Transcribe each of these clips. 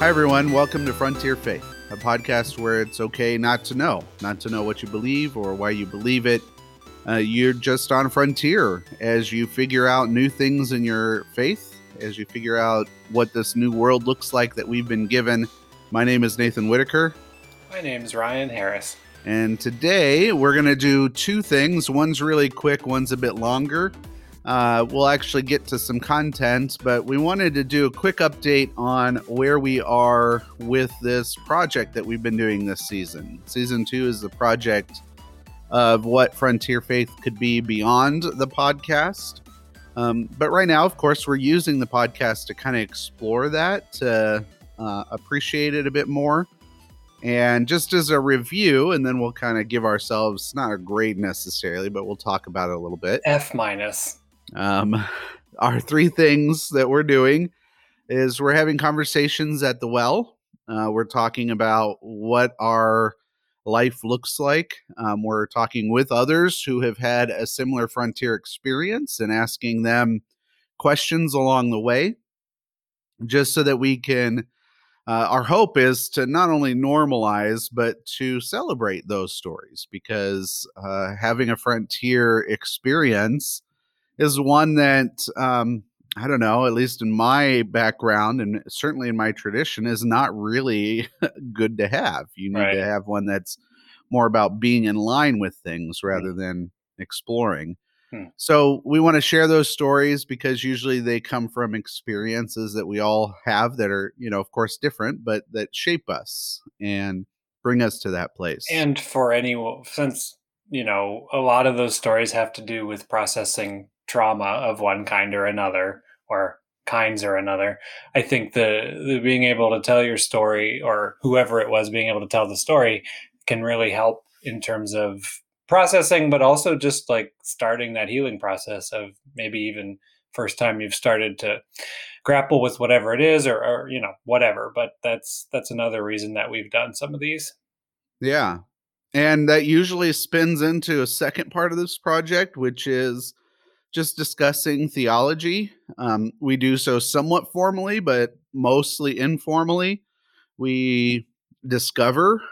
Hi, everyone. Welcome to Frontier Faith, a podcast where it's okay not to know, not to know what you believe or why you believe it. Uh, you're just on frontier as you figure out new things in your faith, as you figure out what this new world looks like that we've been given. My name is Nathan Whitaker. My name is Ryan Harris. And today we're going to do two things. One's really quick, one's a bit longer. Uh, we'll actually get to some content, but we wanted to do a quick update on where we are with this project that we've been doing this season. Season two is the project of what Frontier Faith could be beyond the podcast. Um, but right now, of course, we're using the podcast to kind of explore that, to uh, appreciate it a bit more. And just as a review, and then we'll kind of give ourselves not a grade necessarily, but we'll talk about it a little bit. F minus. Um, our three things that we're doing is we're having conversations at the well. Uh, we're talking about what our life looks like. Um, we're talking with others who have had a similar frontier experience and asking them questions along the way, just so that we can. Uh, our hope is to not only normalize but to celebrate those stories because uh, having a frontier experience is one that um, I don't know, at least in my background and certainly in my tradition, is not really good to have. You need right. to have one that's more about being in line with things rather than exploring. Hmm. So we want to share those stories because usually they come from experiences that we all have that are, you know, of course different, but that shape us and bring us to that place. And for anyone, since you know, a lot of those stories have to do with processing trauma of one kind or another or kinds or another. I think the, the being able to tell your story or whoever it was being able to tell the story can really help in terms of processing but also just like starting that healing process of maybe even first time you've started to grapple with whatever it is or, or you know whatever but that's that's another reason that we've done some of these. Yeah. And that usually spins into a second part of this project which is just discussing theology. Um, we do so somewhat formally, but mostly informally. We discover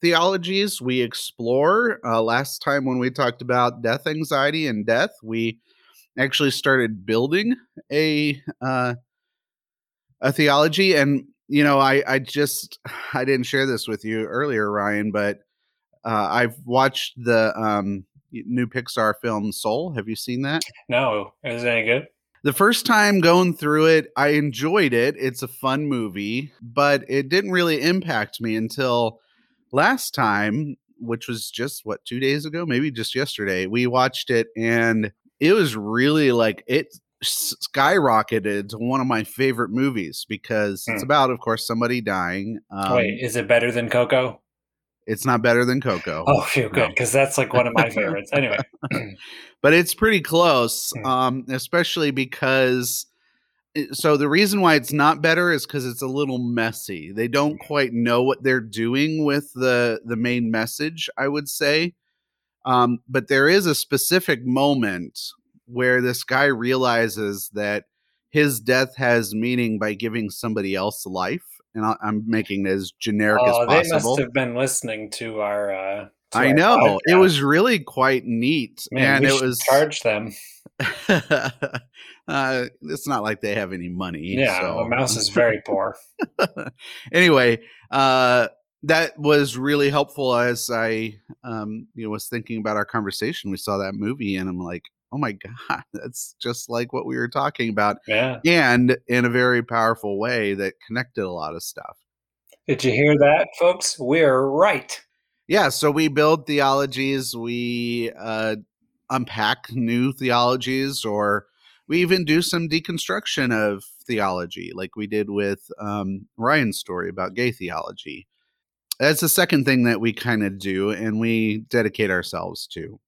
theologies, we explore. Uh, last time when we talked about death anxiety and death, we actually started building a uh, a theology. And you know, I I just I didn't share this with you earlier, Ryan, but uh, I've watched the um, new Pixar film Soul. Have you seen that? No. Is it any good? The first time going through it, I enjoyed it. It's a fun movie, but it didn't really impact me until last time, which was just what, two days ago, maybe just yesterday. We watched it and it was really like it skyrocketed to one of my favorite movies because hmm. it's about, of course, somebody dying. Um, Wait, is it better than Coco? It's not better than Coco. Oh, phew, good, because that's like one of my favorites. Anyway, but it's pretty close, hmm. um, especially because. So the reason why it's not better is because it's a little messy. They don't hmm. quite know what they're doing with the the main message. I would say, um, but there is a specific moment where this guy realizes that his death has meaning by giving somebody else life and I, am making it as generic oh, as possible. They must have been listening to our. Uh, to I our know podcast. it was really quite neat, Man, and it was charge them. uh, it's not like they have any money. Yeah, so. the mouse is very poor. anyway, uh, that was really helpful as I, um, you know, was thinking about our conversation. We saw that movie, and I'm like, oh my god that's just like what we were talking about yeah. and in a very powerful way that connected a lot of stuff. Did you hear that folks? We're right. Yeah so we build theologies we uh, unpack new theologies or we even do some deconstruction of theology like we did with um, ryan's story about gay theology. That's the second thing that we kind of do and we dedicate ourselves to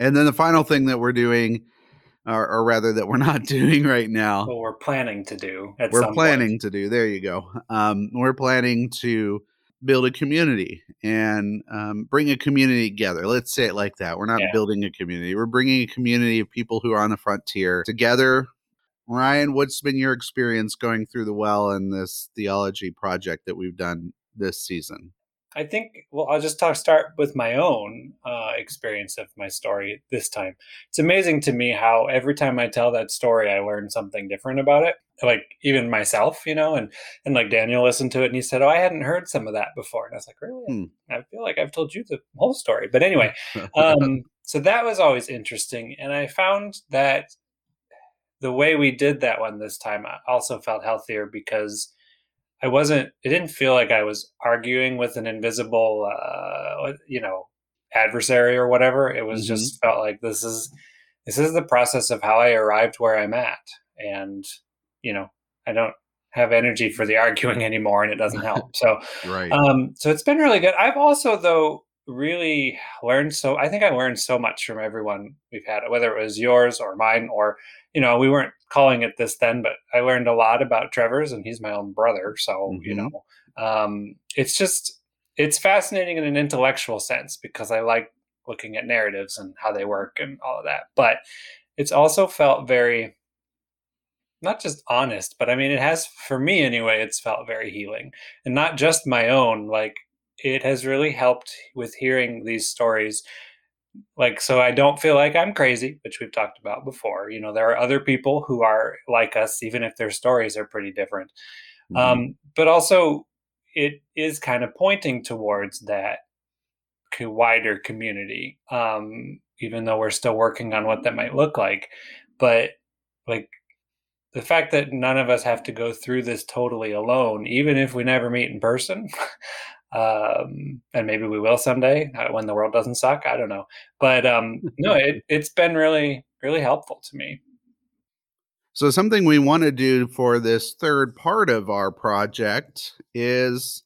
and then the final thing that we're doing, or, or rather that we're not doing right now, well, we're planning to do. we're planning point. to do. There you go. Um, we're planning to build a community and um, bring a community together. Let's say it like that. We're not yeah. building a community. We're bringing a community of people who are on the frontier together Ryan, what's been your experience going through the well and this theology project that we've done this season? I think, well, I'll just talk, start with my own uh, experience of my story this time. It's amazing to me how every time I tell that story, I learn something different about it. Like even myself, you know, and and like Daniel listened to it and he said, "Oh, I hadn't heard some of that before," and I was like, "Really? Hmm. I feel like I've told you the whole story." But anyway, um, so that was always interesting, and I found that the way we did that one this time also felt healthier because I wasn't. It didn't feel like I was arguing with an invisible, uh, you know, adversary or whatever. It was mm-hmm. just felt like this is this is the process of how I arrived where I'm at, and you know, I don't have energy for the arguing anymore, and it doesn't help. So, right. Um, so it's been really good. I've also though really learned so. I think I learned so much from everyone we've had, whether it was yours or mine or you know, we weren't calling it this then, but I learned a lot about Trevor's, and he's my own brother. So mm-hmm. you know, um, it's just it's fascinating in an intellectual sense because I like looking at narratives and how they work and all of that. But it's also felt very not just honest, but I mean, it has for me anyway. It's felt very healing, and not just my own. Like it has really helped with hearing these stories. Like so i don't feel like i'm crazy which we've talked about before. You know there are other people who are like us even if their stories are pretty different. Mm-hmm. um, but also it is kind of pointing towards that wider community um, even though we're still working on what that might look like. But like the fact that none of us have to go through this totally alone even if we never meet in person um, and maybe we will someday uh, when the world doesn't suck. I don't know, but um, no, it, it's been really really helpful to me. So something we want to do for this third part of our project is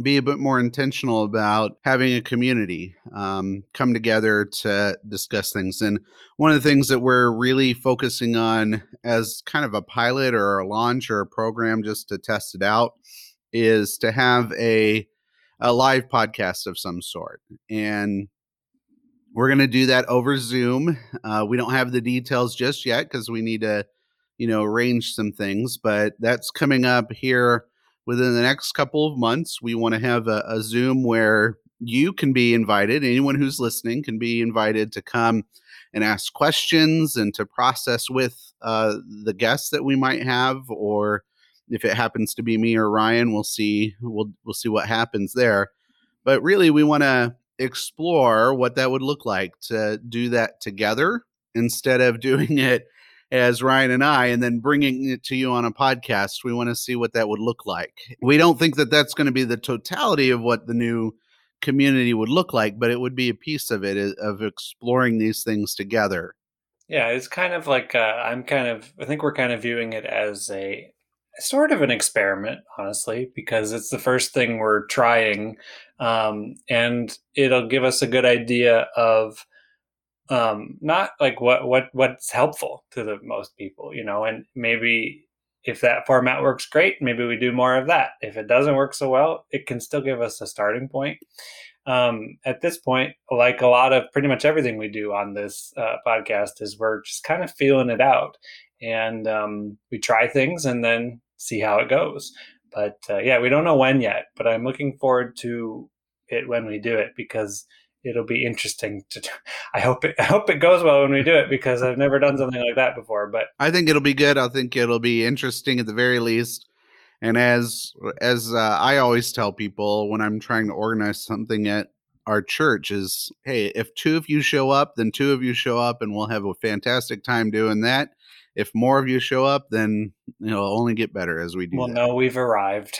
be a bit more intentional about having a community um, come together to discuss things. And one of the things that we're really focusing on as kind of a pilot or a launch or a program just to test it out is to have a a live podcast of some sort, and we're going to do that over Zoom. Uh, we don't have the details just yet because we need to, you know, arrange some things, but that's coming up here within the next couple of months. We want to have a, a Zoom where you can be invited. Anyone who's listening can be invited to come and ask questions and to process with uh, the guests that we might have or if it happens to be me or Ryan, we'll see. We'll we'll see what happens there. But really, we want to explore what that would look like to do that together instead of doing it as Ryan and I, and then bringing it to you on a podcast. We want to see what that would look like. We don't think that that's going to be the totality of what the new community would look like, but it would be a piece of it of exploring these things together. Yeah, it's kind of like uh, I'm kind of. I think we're kind of viewing it as a sort of an experiment, honestly, because it's the first thing we're trying, um, and it'll give us a good idea of um, not like what what what's helpful to the most people, you know, and maybe if that format works great, maybe we do more of that. If it doesn't work so well, it can still give us a starting point. Um, at this point, like a lot of pretty much everything we do on this uh, podcast, is we're just kind of feeling it out and um, we try things and then see how it goes. But uh, yeah, we don't know when yet, but I'm looking forward to it when we do it because it'll be interesting to I hope it I hope it goes well when we do it because I've never done something like that before but I think it'll be good. I think it'll be interesting at the very least. And as as uh, I always tell people when I'm trying to organize something at our church is hey if two of you show up then two of you show up and we'll have a fantastic time doing that if more of you show up, then it'll only get better as we do. Well, that. no, we've arrived.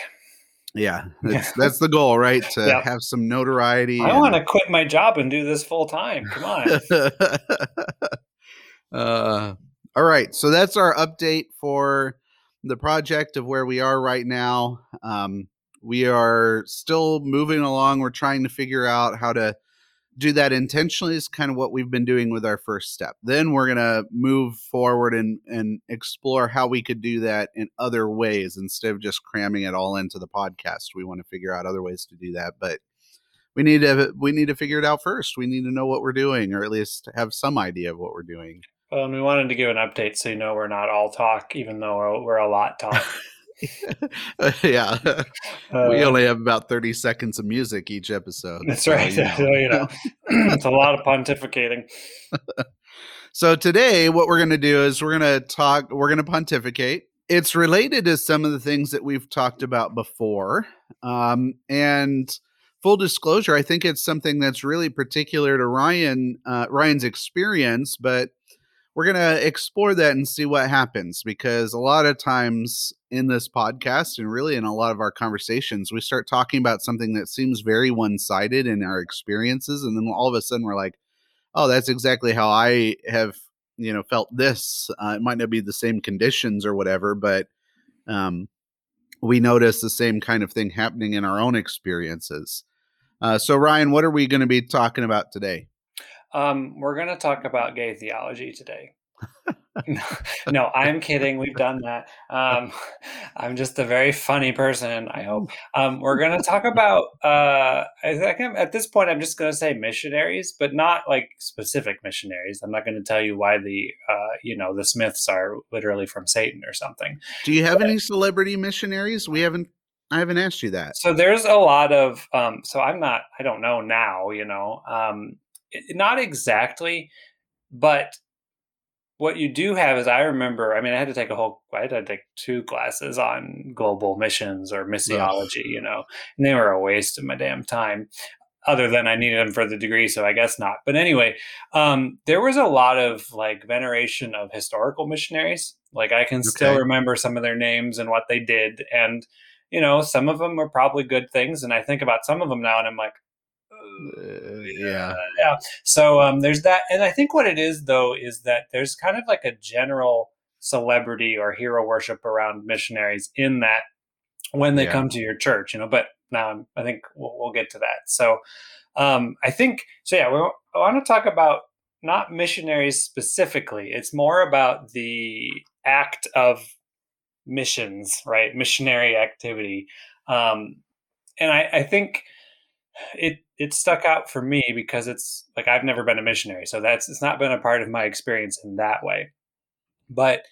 Yeah, that's, that's the goal, right? To yep. have some notoriety. I and... want to quit my job and do this full time. Come on. uh, all right, so that's our update for the project of where we are right now. Um, we are still moving along. We're trying to figure out how to do that intentionally is kind of what we've been doing with our first step. Then we're going to move forward and and explore how we could do that in other ways instead of just cramming it all into the podcast. We want to figure out other ways to do that, but we need to we need to figure it out first. We need to know what we're doing or at least have some idea of what we're doing. Well, and we wanted to give an update so you know we're not all talk, even though we're, we're a lot talk. yeah, uh, we only have about thirty seconds of music each episode. That's so, right. You know, so, you know it's a lot of pontificating. so today, what we're going to do is we're going to talk. We're going to pontificate. It's related to some of the things that we've talked about before, um, and full disclosure, I think it's something that's really particular to Ryan uh, Ryan's experience, but we're going to explore that and see what happens because a lot of times in this podcast and really in a lot of our conversations, we start talking about something that seems very one sided in our experiences. And then all of a sudden we're like, oh, that's exactly how I have, you know, felt this. Uh, it might not be the same conditions or whatever, but um, we notice the same kind of thing happening in our own experiences. Uh, so, Ryan, what are we going to be talking about today? Um, we're going to talk about gay theology today. no, I'm kidding. We've done that. Um, I'm just a very funny person. I hope. Um, we're going to talk about. Uh, I think I'm, at this point, I'm just going to say missionaries, but not like specific missionaries. I'm not going to tell you why the, uh, you know, the Smiths are literally from Satan or something. Do you have but, any celebrity missionaries? We haven't. I haven't asked you that. So there's a lot of. Um, so I'm not. I don't know now. You know. Um, not exactly, but what you do have is I remember, I mean, I had to take a whole, I had to take two classes on global missions or missiology, you know, and they were a waste of my damn time. Other than I needed them for the degree, so I guess not. But anyway, um, there was a lot of like veneration of historical missionaries. Like I can okay. still remember some of their names and what they did, and you know, some of them were probably good things. And I think about some of them now, and I'm like, uh, yeah. Yeah. So um, there's that. And I think what it is, though, is that there's kind of like a general celebrity or hero worship around missionaries in that when they yeah. come to your church, you know, but now I think we'll, we'll get to that. So um, I think, so yeah, we I want to talk about not missionaries specifically. It's more about the act of missions, right? Missionary activity. Um, and I, I think it it stuck out for me because it's like I've never been a missionary, so that's it's not been a part of my experience in that way. But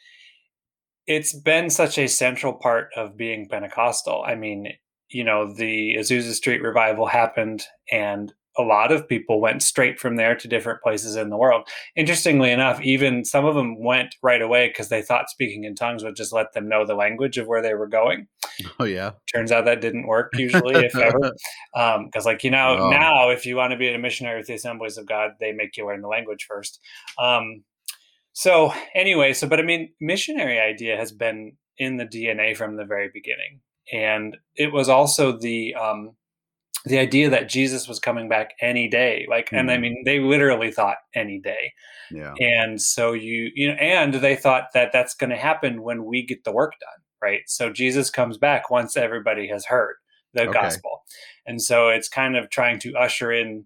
it's been such a central part of being Pentecostal. I mean, you know, the Azusa Street revival happened and a lot of people went straight from there to different places in the world. Interestingly enough, even some of them went right away because they thought speaking in tongues would just let them know the language of where they were going. Oh yeah. Turns out that didn't work usually, if ever. Because um, like you know oh. now, if you want to be a missionary with the Assemblies of God, they make you learn the language first. Um, so anyway, so but I mean, missionary idea has been in the DNA from the very beginning, and it was also the um, the idea that Jesus was coming back any day, like, mm-hmm. and I mm-hmm. mean, they literally thought any day. Yeah. And so you, you know, and they thought that that's going to happen when we get the work done, right? So Jesus comes back once everybody has heard the okay. gospel. And so it's kind of trying to usher in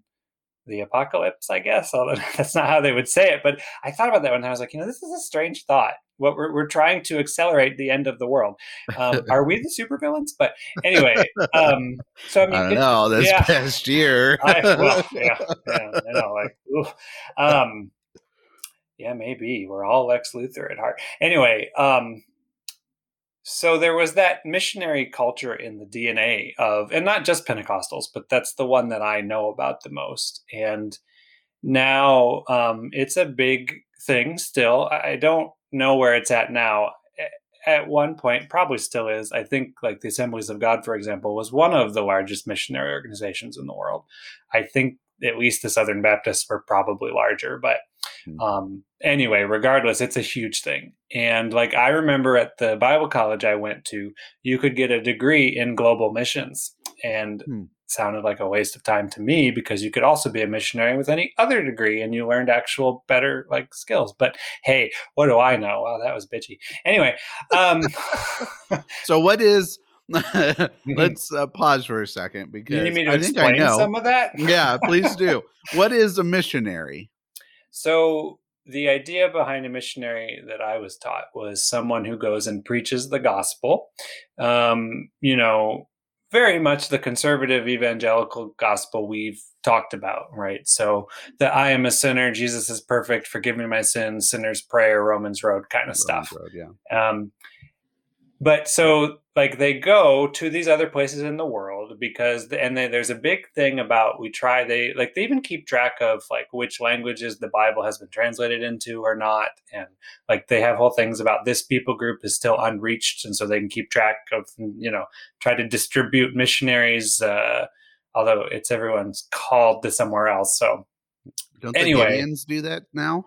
the apocalypse, I guess. Although that's not how they would say it. But I thought about that one. I was like, you know, this is a strange thought. What we're, we're trying to accelerate the end of the world. Um, are we the supervillains? But anyway, um, so I mean, I know this yeah, past year. I, well, yeah, yeah, I know, like, um, yeah, maybe we're all Lex Luthor at heart. Anyway, um, so there was that missionary culture in the DNA of, and not just Pentecostals, but that's the one that I know about the most. And now um, it's a big thing still. I don't know where it's at now. At one point, probably still is. I think, like the Assemblies of God, for example, was one of the largest missionary organizations in the world. I think at least the Southern Baptists were probably larger, but Hmm. Um, anyway, regardless, it's a huge thing. And like I remember at the Bible college I went to, you could get a degree in global missions. And hmm. sounded like a waste of time to me because you could also be a missionary with any other degree and you learned actual better like skills. But hey, what do I know? Wow, that was bitchy. Anyway, um so what is mm-hmm. let's uh, pause for a second because you need me to I explain think I know. some of that. yeah, please do. What is a missionary? So the idea behind a missionary that I was taught was someone who goes and preaches the gospel, um, you know, very much the conservative evangelical gospel we've talked about, right? So that I am a sinner, Jesus is perfect, forgive me my sins, sinner's prayer, Romans road kind of Romans stuff. Road, yeah. Um, but so like they go to these other places in the world because and they, there's a big thing about we try they like they even keep track of like which languages the bible has been translated into or not. And like they have whole things about this people group is still unreached and so they can keep track of you know try to distribute missionaries uh although it's everyone's called to somewhere else. So don't anyway, the do that now?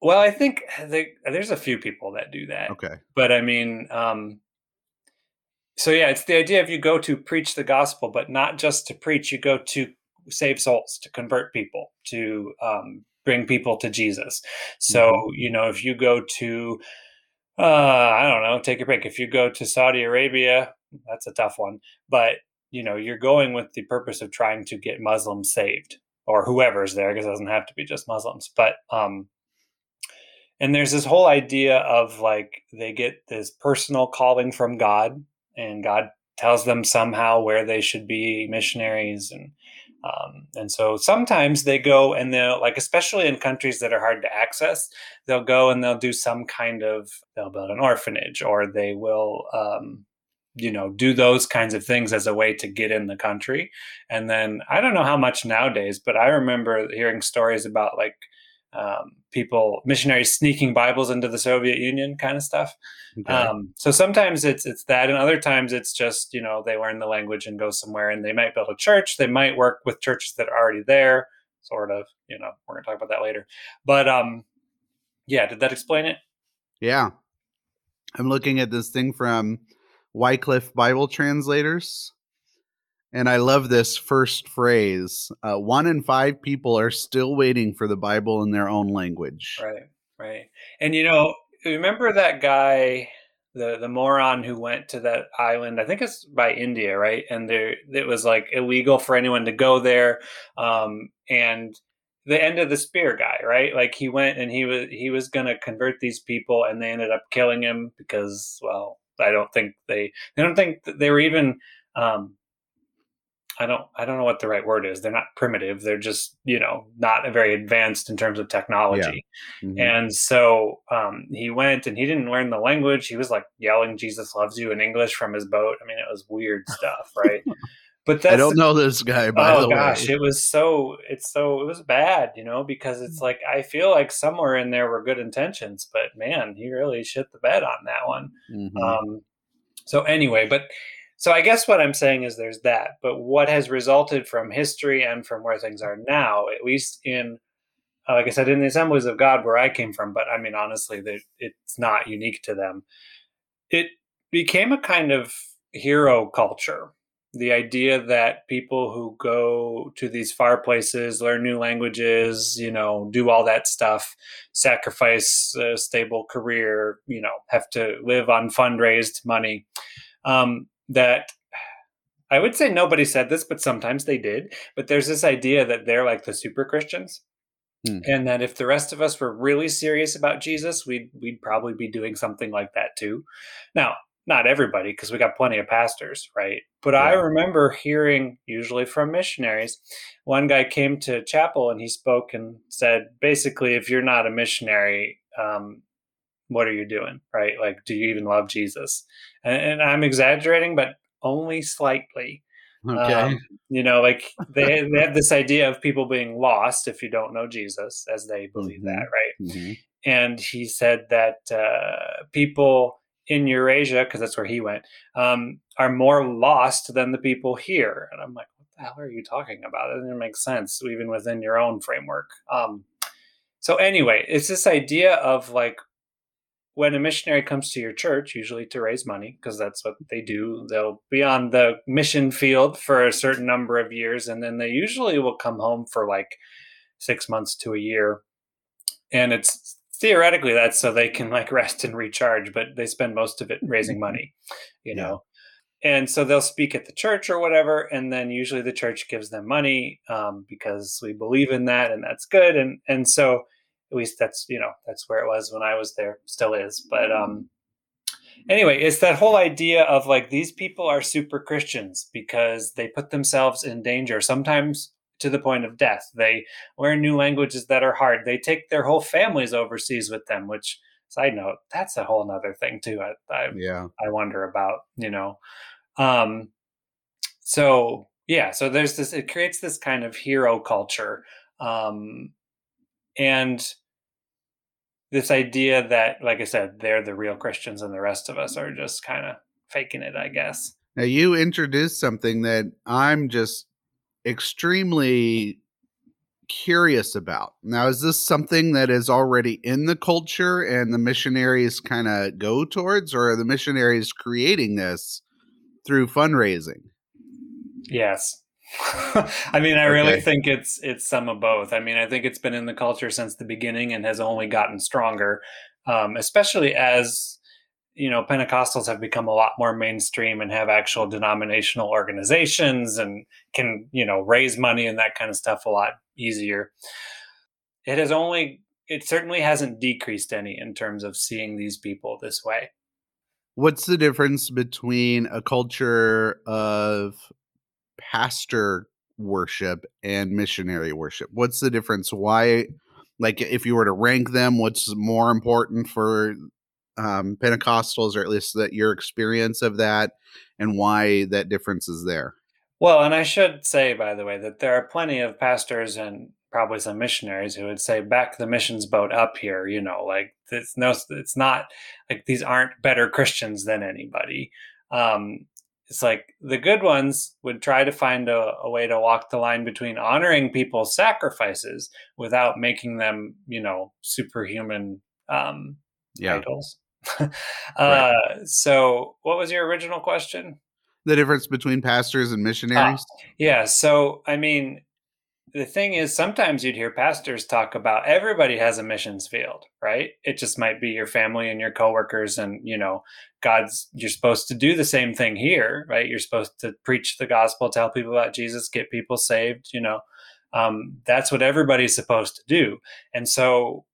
Well i think they, there's a few people that do that. Okay. But i mean um so yeah, it's the idea of you go to preach the gospel, but not just to preach. You go to save souls, to convert people, to um, bring people to Jesus. So mm-hmm. you know, if you go to, uh, I don't know, take a break. If you go to Saudi Arabia, that's a tough one, but you know, you're going with the purpose of trying to get Muslims saved or whoever's there, because it doesn't have to be just Muslims. But um, and there's this whole idea of like they get this personal calling from God and God tells them somehow where they should be missionaries and um, and so sometimes they go and they'll like especially in countries that are hard to access they'll go and they'll do some kind of they'll build an orphanage or they will um, you know do those kinds of things as a way to get in the country. And then i don't know how much nowadays but i remember hearing stories about like um, people missionaries sneaking Bibles into the Soviet Union kind of stuff. Okay. Um, so sometimes it's it's that, and other times it's just you know they learn the language and go somewhere, and they might build a church. They might work with churches that are already there, sort of. You know, we're gonna talk about that later. But um, yeah, did that explain it? Yeah, I'm looking at this thing from Wycliffe Bible Translators. And I love this first phrase. Uh, one in five people are still waiting for the Bible in their own language. Right, right. And you know, remember that guy, the the moron who went to that island? I think it's by India, right? And there, it was like illegal for anyone to go there. Um, and the end of the spear guy, right? Like he went and he was he was going to convert these people, and they ended up killing him because, well, I don't think they they don't think they were even. Um, I don't I don't know what the right word is. They're not primitive. They're just you know not very advanced in terms of technology. Yeah. Mm-hmm. And so um, he went and he didn't learn the language. He was like yelling "Jesus loves you" in English from his boat. I mean, it was weird stuff, right? but I don't know this guy. By oh the gosh, way. it was so it's so it was bad, you know, because it's like I feel like somewhere in there were good intentions, but man, he really shit the bed on that one. Mm-hmm. Um, so anyway, but so I guess what I'm saying is there's that, but what has resulted from history and from where things are now, at least in, uh, like I said, in the assemblies of God where I came from, but I mean honestly, it's not unique to them. It became a kind of hero culture. The idea that people who go to these far places, learn new languages, you know, do all that stuff, sacrifice a stable career, you know, have to live on fundraised money. Um, that I would say nobody said this, but sometimes they did. But there's this idea that they're like the super Christians. Hmm. And that if the rest of us were really serious about Jesus, we'd we'd probably be doing something like that too. Now, not everybody, because we got plenty of pastors, right? But yeah. I remember hearing, usually from missionaries, one guy came to chapel and he spoke and said, basically, if you're not a missionary, um, what are you doing right? Like do you even love jesus? And, and i'm exaggerating but only slightly. Okay. Um, you know like they, they have this idea of people being lost if you don't know jesus as they believe mm-hmm. that right? Mm-hmm. and he said that uh, people in eurasia because that's where he went um, are more lost than the people here. And i'm like what the hell are you talking about? It doesn't make sense even within your own framework. Um, so anyway it's this idea of like when a missionary comes to your church, usually to raise money, because that's what they do, they'll be on the mission field for a certain number of years, and then they usually will come home for like six months to a year. And it's theoretically that's so they can like rest and recharge, but they spend most of it raising money, you yeah. know. And so they'll speak at the church or whatever, and then usually the church gives them money um, because we believe in that, and that's good. And and so at least that's you know that's where it was when I was there, still is. But um, anyway, it's that whole idea of like these people are super Christians because they put themselves in danger, sometimes to the point of death. They learn new languages that are hard. They take their whole families overseas with them, which side note, that's a whole nother thing too. I, I yeah. I wonder about, you know. Um so yeah, so there's this it creates this kind of hero culture. Um and this idea that, like I said, they're the real Christians and the rest of us are just kind of faking it, I guess. Now, you introduced something that I'm just extremely curious about. Now, is this something that is already in the culture and the missionaries kind of go towards, or are the missionaries creating this through fundraising? Yes. I mean, I really think it's it's some of both. I mean, I think it's been in the culture since the beginning and has only gotten stronger, um, especially as you know Pentecostals have become a lot more mainstream and have actual denominational organizations and can you know raise money and that kind of stuff a lot easier. It has only it certainly hasn't decreased any in terms of seeing these people this way. What's the difference between a culture of pastor worship and missionary worship? What's the difference? Why, like, if you were to rank them, what's more important for um, Pentecostals, or at least that your experience of that, and why that difference is there? Well, and I should say, by the way, that there are plenty of pastors and probably some missionaries who would say, "Back the missions boat up here." You know, like it's no, it's not like these aren't better Christians than anybody. Um, it's like the good ones would try to find a, a, way to walk the line between honoring people's sacrifices without making them, you know, superhuman um, yeah. idols. uh, right. So, what was your original question? The difference between pastors and missionaries? Ah, yeah. So, I mean, the thing is sometimes you'd hear pastors talk about everybody has a missions field right? It just might be your family and your coworkers and you know god's you're supposed to do the same thing here right? You're supposed to preach the gospel tell people about jesus get people saved you know? Um, that's what everybody's supposed to do. And so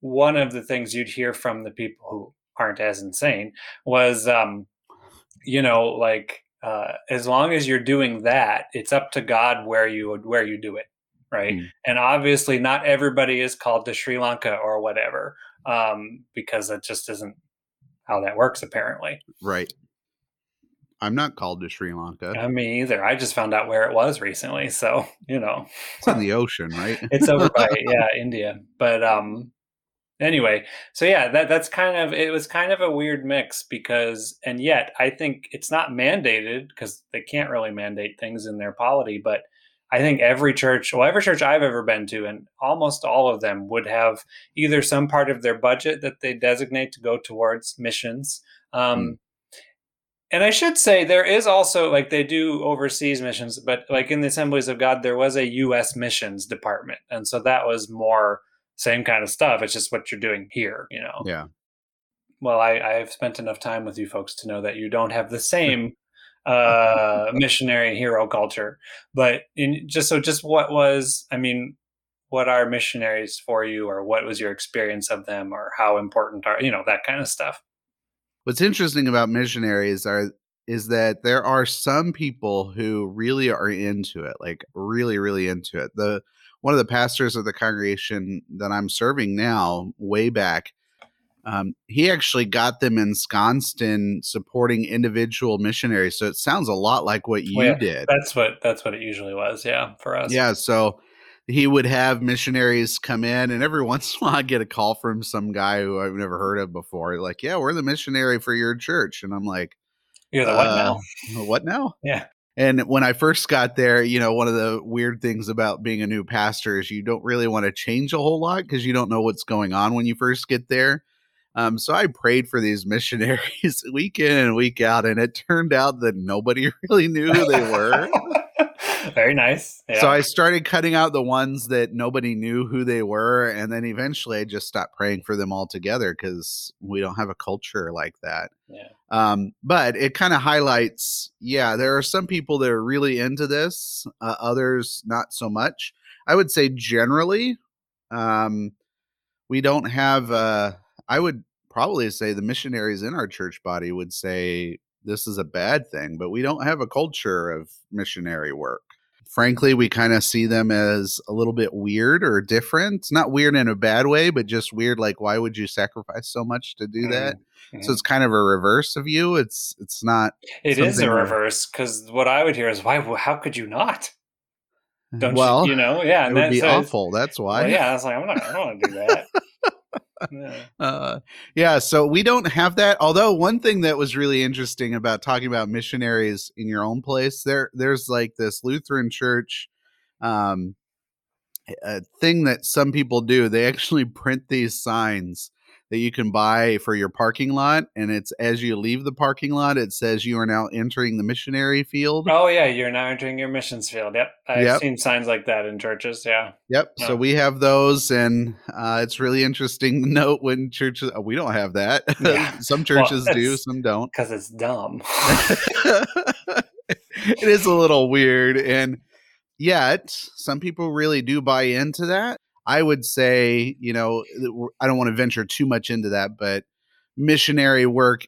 one of the things you'd hear from the people who aren't as insane was um, you know like uh, as long as you're doing that, it's up to God where you would where you do it, right? Mm. And obviously, not everybody is called to Sri Lanka or whatever, um, because that just isn't how that works, apparently. Right. I'm not called to Sri Lanka. Uh, me either. I just found out where it was recently, so you know, it's in the ocean, right? it's over by yeah, India. But um, anyway so yeah that that's kind of it was kind of a weird mix because and yet i think it's not mandated because they can't really mandate things in their polity but i think every church well every church i've ever been to and almost all of them would have either some part of their budget that they designate to go towards missions um, mm. And I should say there is also like they do overseas missions, but like in the Assemblies of God, there was a U.S. missions department, and so that was more same kind of stuff. It's just what you're doing here, you know? Yeah. Well, I, I've spent enough time with you folks to know that you don't have the same uh, missionary hero culture. But in just so, just what was, I mean, what are missionaries for you, or what was your experience of them, or how important are, you know, that kind of stuff? What's interesting about missionaries are is that there are some people who really are into it, like really, really into it. The one of the pastors of the congregation that I'm serving now, way back, um, he actually got them ensconced in supporting individual missionaries. So it sounds a lot like what you well, yeah, did. That's what that's what it usually was. Yeah, for us. Yeah. So he would have missionaries come in, and every once in a while, I get a call from some guy who I've never heard of before. Like, yeah, we're the missionary for your church, and I'm like, you're the uh, what now? What now? Yeah. And when I first got there, you know, one of the weird things about being a new pastor is you don't really want to change a whole lot because you don't know what's going on when you first get there. Um, so I prayed for these missionaries week in and week out, and it turned out that nobody really knew who they were. Very nice. Yeah. So I started cutting out the ones that nobody knew who they were, and then eventually I just stopped praying for them altogether because we don't have a culture like that. Yeah. Um, but it kind of highlights, yeah, there are some people that are really into this, uh, others not so much. I would say generally, um, we don't have. Uh, I would probably say the missionaries in our church body would say this is a bad thing, but we don't have a culture of missionary work. Frankly, we kind of see them as a little bit weird or different. Not weird in a bad way, but just weird. Like, why would you sacrifice so much to do that? Mm-hmm. So it's kind of a reverse of you. It's it's not. It is a reverse because what I would hear is, "Why? How could you not? Don't well, you? You know? Yeah, it would that be says, awful. That's why. Well, yeah, I was like, I'm not. I don't want to do that. Yeah. uh, yeah so we don't have that although one thing that was really interesting about talking about missionaries in your own place there there's like this lutheran church um thing that some people do they actually print these signs that you can buy for your parking lot and it's as you leave the parking lot it says you are now entering the missionary field Oh yeah, you're now entering your missions field. Yep, I've Yep. seen signs like that in churches. Yeah. Yep. So we have those, and uh, it's really interesting to note when churches. Oh, we don't have that. Yeah. some churches do, some don't. Because it's dumb. it is a little weird, and yet some people really do buy into that. I would say, you know, I don't want to venture too much into that, but missionary work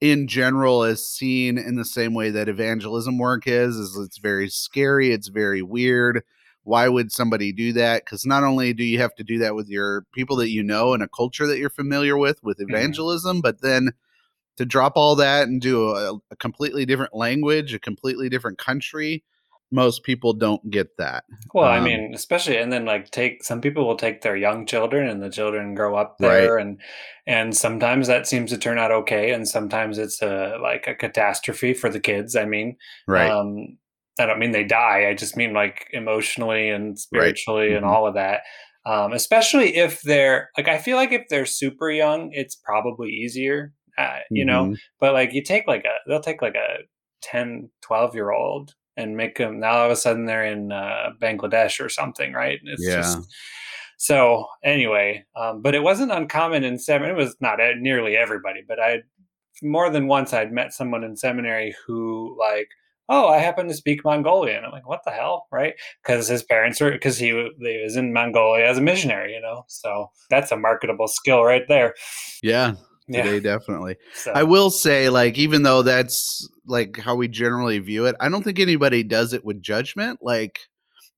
in general is seen in the same way that evangelism work is is it's very scary it's very weird why would somebody do that because not only do you have to do that with your people that you know and a culture that you're familiar with with Mhm. evangelism but then to drop all that and do a, a completely different language a completely different country most people don't get that Well, I Um, mean, especially and then like take some people will take their young children and the children grow up Right. there and and sometimes that seems to turn out okay and sometimes it's a like a catastrophe for the kids. I mean, right um I don't mean they die. I just mean like emotionally and spiritually and Mhm. all of that. Um, especially if they're like I feel like if they're super young, it's probably easier. Uh, you know, Mhm. but like you take like a they'll take like a 10 12 year old and make them now all of a sudden they're in uh, bangladesh or something right? It's Yeah. just so anyway um, but it wasn't uncommon in seminary it was not nearly everybody but i more than once i'd met someone in seminary who like oh i happen to speak mongolian. I'm like what the hell? Right? Because his parents were because he, he was in mongolia as a missionary you know? So that's a marketable skill right there. Yeah yeah today definitely so, I will say, like, even though that's like how we generally view it, I don't think anybody does it with judgment. Like,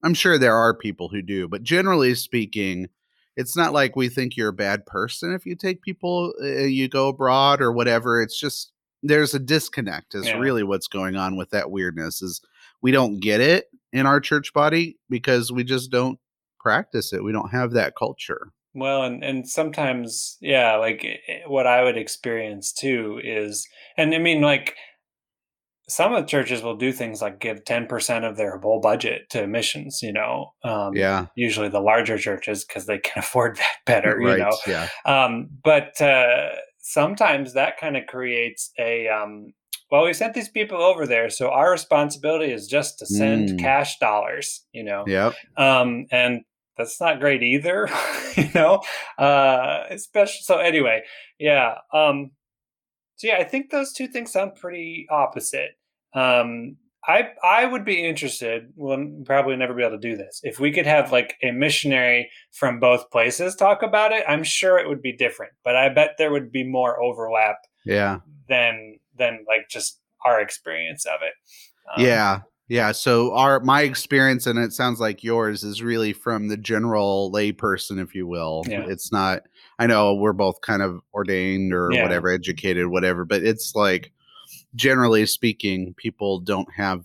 I'm sure there are people who do, but generally speaking, it's not like we think you're a bad person if you take people, uh, you go abroad or whatever. It's just there's a disconnect, is Yeah. really what's going on with that weirdness. Is we don't get it in our church body because we just don't practice it. We don't have that culture. Well, and and sometimes, yeah, like eh, eh, what I would experience too is, and I mean, like some of the churches will do things like give ten percent of their whole budget to missions. You know, um, Yeah. usually the larger churches because they can afford that better. You right. know, Yeah. um, but uh, sometimes that kind of creates a um, well, we sent these people over there, so our responsibility is just to send Mm. cash dollars. You know, Yep. um, and that's not great either you know? Uh especially so anyway yeah um so yeah i think those two things sound pretty opposite. Um i i would be interested we'll probably never be able to do this if we could have like a missionary from both places talk about it i'm sure it would be different but i bet there would be more overlap Yeah. than than like just our experience of it. Um, yeah yeah so our my experience and it sounds like yours is really from the general layperson if you will Yeah. it's not i know we're both kind of ordained or Yeah. whatever educated whatever but it's like generally speaking people don't have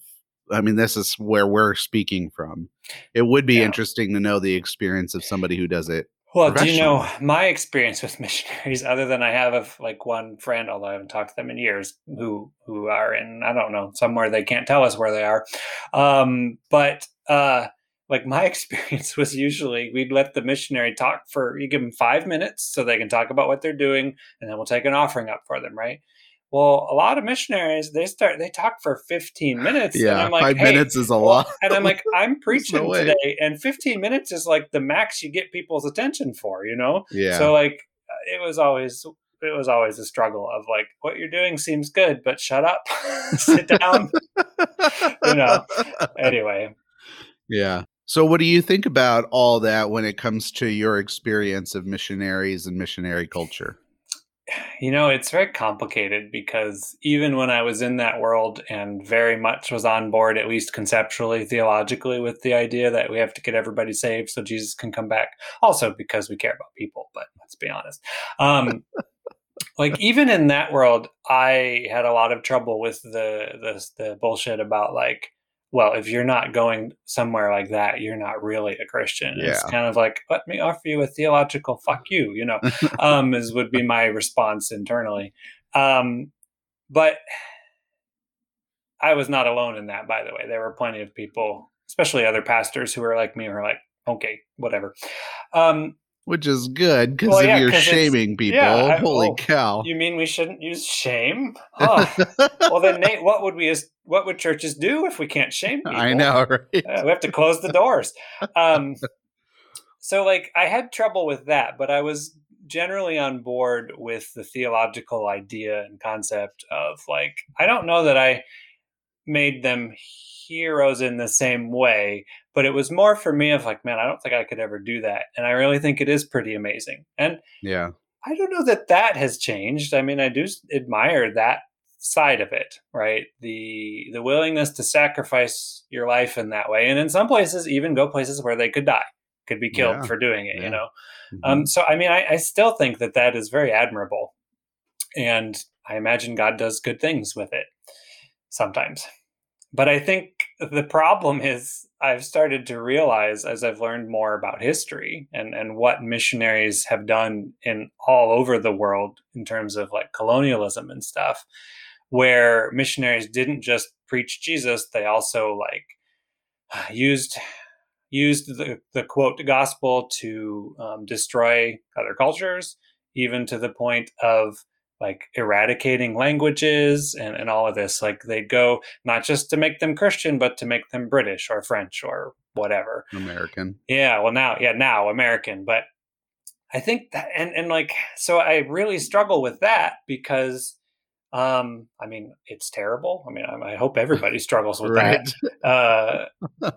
i mean this is where we're speaking from it would be Yeah. interesting to know the experience of somebody who does it Well, do you know my experience with missionaries, other than I have of like one friend, although I haven't talked to them in years, who who are in I don't know somewhere they can't tell us where they are, um, but uh, like my experience was usually we'd let the missionary talk for you give them five minutes so they can talk about what they're doing, and then we'll take an offering up for them, right? Well, a lot of missionaries they start they talk for fifteen minutes. and yeah I'm like, five "Hey, minutes is a lot and I'm like, I'm preaching way. today, and 15 minutes is like the max you get people's attention for, you know? yeah So like, it was always it was always a struggle of like, what you're doing seems good, but shut up, sit down. you know. Anyway, Yeah. So, what do you think about all that when it comes to your experience of missionaries and missionary culture? You know, it's very complicated because even when I was in that world and very much was on board, at least conceptually, theologically, with the idea that we have to get everybody saved so Jesus can come back, also because we care about people, but let's be honest. Um, like even in that world, I had a lot of trouble with the the, the bullshit about like well, if you're not going somewhere like that, you're not really a Christian. Yeah. It's kind of like, let me offer you a theological fuck you, you know, um, is would be my response internally. Um, but I was not alone in that, by the way. There were plenty of people, especially other pastors who were like me, who are like, okay, whatever. Um, which is good because well, if yeah, you're shaming people, yeah, I, holy oh, cow! You mean we shouldn't use shame? Huh. well, then, Nate, what would we? What would churches do if we can't shame people? I know, right? Uh, we have to close the doors. Um, so, like, I had trouble with that, but I was generally on board with the theological idea and concept of like, I don't know that I made them heroes in the same way, but it was more for me of like, man, I don't think I could ever do that. And I really think it is pretty amazing. And yeah, I don't know that that has changed. I mean, I do admire that side of it, right? The the willingness to sacrifice your life in that way, and in some places, even go places where they could die, could be killed yeah. for doing it. Yeah. You know, mm-hmm. um, so I mean, I, I still think that that is very admirable, and I imagine God does good things with it sometimes. But I think the problem is I've started to realize as I've learned more about history and, and what missionaries have done in all over the world in terms of like colonialism and stuff, where missionaries didn't just preach Jesus, they also like used used the, the quote gospel to um, destroy other cultures, even to the point of like eradicating languages and, and all of this. Like they go not just to make them Christian, but to make them British or French or whatever. American. Yeah. Well, now, yeah, now American. But I think that, and, and like, so I really struggle with that because, um, I mean, it's terrible. I mean, I, I hope everybody struggles with that. Uh,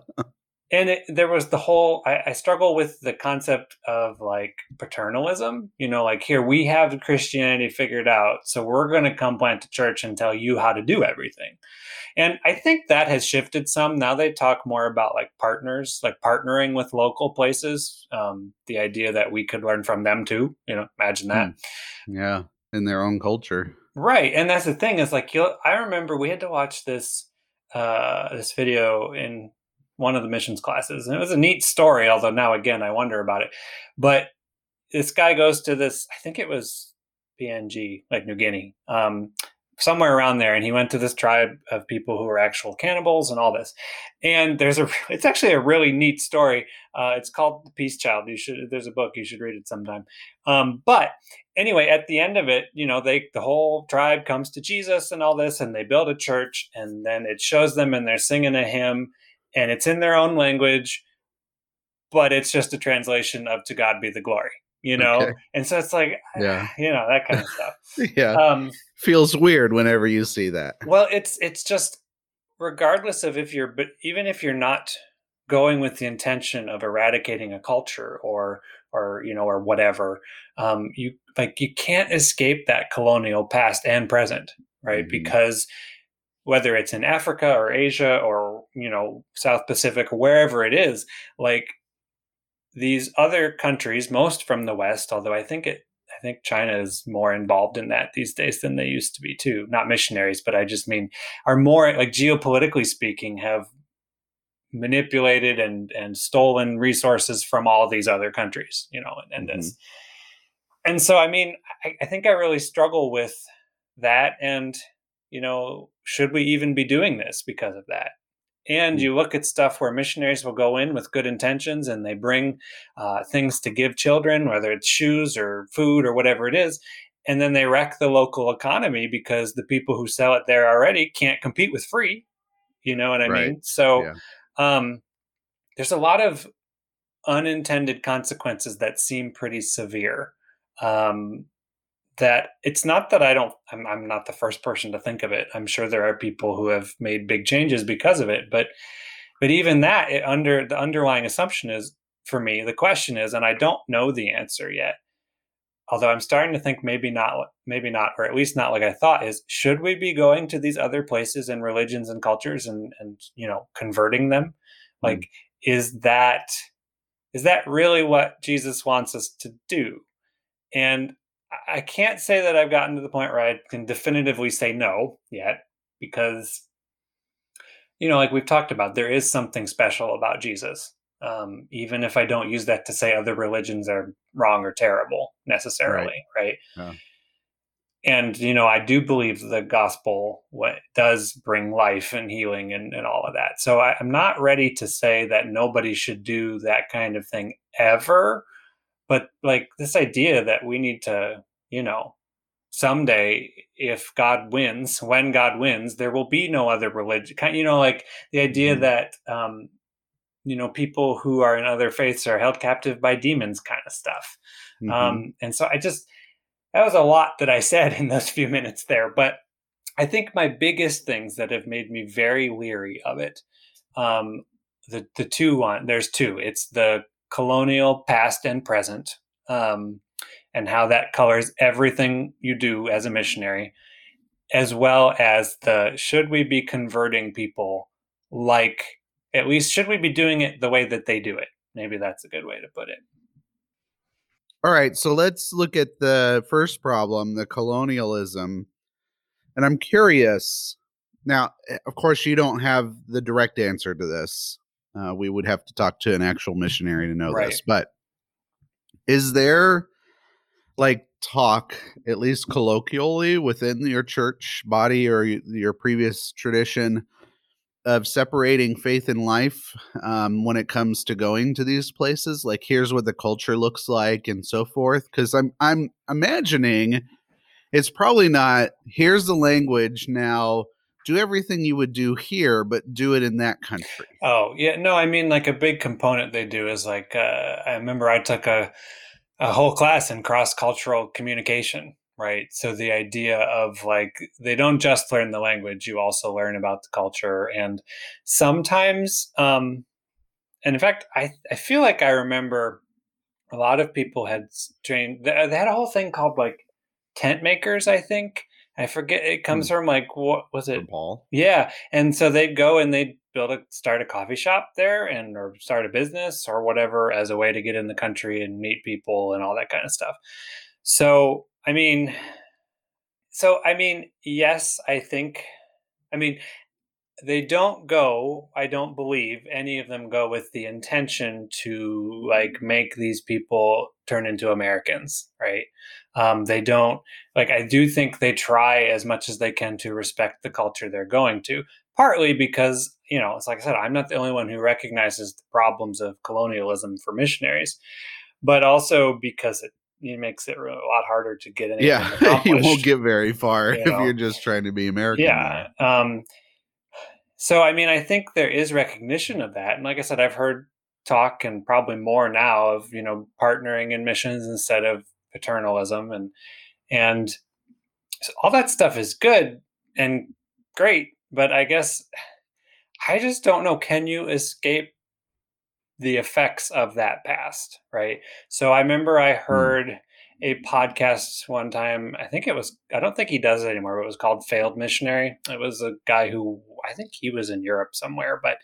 and it, there was the whole I, I, struggle with the concept of like paternalism you know like here we have christianity figured out so we're going to come plant a church and tell you how to do everything. And i think that has shifted some now they talk more about like partners like partnering with local places um, the idea that we could learn from them too you know imagine that. Hmm. yeah in their own culture. Right and that's the thing is like you i remember we had to watch this uh this video in one of the missions classes. And it was a neat story, although now again I wonder about it. But this guy goes to this, I think it was PNG, like New Guinea, um, somewhere around there, and he went to this tribe of people who were actual cannibals and all this. And there's a, it's actually a really neat story. Uh, it's called The Peace Child. You should, there's a book you should read it sometime. Um, but anyway, at the end of it, you know, they the whole tribe comes to Jesus and all this, and they build a church, and then it shows them, and they're singing a hymn and it's in their own language, but it's just a translation of "To God be the glory." You know, okay. and so it's like, yeah, you know, that kind of stuff. yeah, um, feels weird whenever you see that. Well, it's it's just regardless of if you're, but even if you're not going with the intention of eradicating a culture or or you know or whatever um, you like you can't escape that colonial past and present right mm-hmm. because whether it's in Africa or Asia or you know South Pacific or wherever it is, like these other countries, most from the West, although I think it I think China is more involved in that these days than they used to be too. Not missionaries, but I just mean are more like geopolitically speaking have manipulated and and stolen resources from all these other countries, you know, and, and mm-hmm. this. And so I mean, I, I think I really struggle with that and you know, should we even be doing this because of that? And mm. you look at stuff where missionaries will go in with good intentions and they bring uh, things to give children, whether it's shoes or food or whatever it is. And then they wreck the local economy because the people who sell it there already can't compete with free. You know what I right. mean? So yeah. um, there's a lot of unintended consequences that seem pretty severe. Um, that it's not that I don't, I'm, I'm not the first person to think of it. I'm sure there are people who have made big changes because of it, but, but even that it under the underlying assumption is for me, the question is, and I don't know the answer yet. although I'm starting to think maybe not, maybe not, or at least not like I thought, is should we be going to these other places and religions and cultures and and you know converting them? Hmm. Like, mm. is that is that really what Jesus wants us to do? And I can't say that I've gotten to the point where I can definitively say no yet, because you know, like we've talked about, there is something special about Jesus um, even if I don't use that to say other religions are wrong or terrible necessarily, right? right? Yeah. And you know, I do believe the gospel what does bring life and healing and, and all of that. So I, I'm not ready to say that nobody should do that kind of thing ever. But like this idea that we need to, you know, someday if god wins when god wins there will be no other religion you know like the idea mm-hmm. that um you know people who are in other faiths are held captive by demons kind of stuff mm-hmm. um, and so i just that was a lot that i said in those few minutes there but i think my biggest things that have made me very leery of it um, the the two one there's two it's the colonial past and present um, and how that colors everything you do as a missionary as well as the should we be converting people like at least should we be doing it the way that they do it? Maybe that's a good way to put it. All right, so let's look at the first problem, the colonialism. And I'm curious. Now, eh, of course, you don't have the direct answer to this. Uh, we would have to talk to an actual missionary to know right. this. But is there like talk, at least colloquially, within your church body or your previous tradition of separating faith and life um, when it comes to going to these places like here's what the culture looks like and so forth because i'm i'm imagining it's probably not here's the language now do everything you would do here but do it in that country oh yeah no i mean like a big component they do is like uh, i remember i took a a whole class in cross cultural communication right? So the idea of like they don't just learn the language, you also learn about the culture. And sometimes, um, and in fact, I, I feel like I remember a lot of people had trained, they had a whole thing called like tent makers, I think. I forget it comes mm. from like what was it? Paul. Yeah, and so they'd go and they'd build a start a coffee shop there and or start a business or whatever as a way to get in the country and meet people and all that kind of stuff. So I mean, so I mean, yes, I think. I mean, they don't go. I don't believe any of them go with the intention to like make these people turn into Americans, right? Um, they don't like. I do think they try as much as they can to respect the culture they're going to. Partly because you know, it's like I said, I'm not the only one who recognizes the problems of colonialism for missionaries, but also because it it makes it a lot harder to get anything yeah you won't get very far you if you're just trying to be american yeah um, so i mean i think there is recognition of that and like i said i've heard talk and probably more now of you know partnering in missions instead of paternalism and and so all that stuff is good and great but i guess i just don't know can you escape the effects of that past, right? So I remember I hmm. heard a podcast one time. I think it was, I don't think he does it anymore, but it was called Failed Missionary. It was a guy who I think he was in Europe somewhere, but,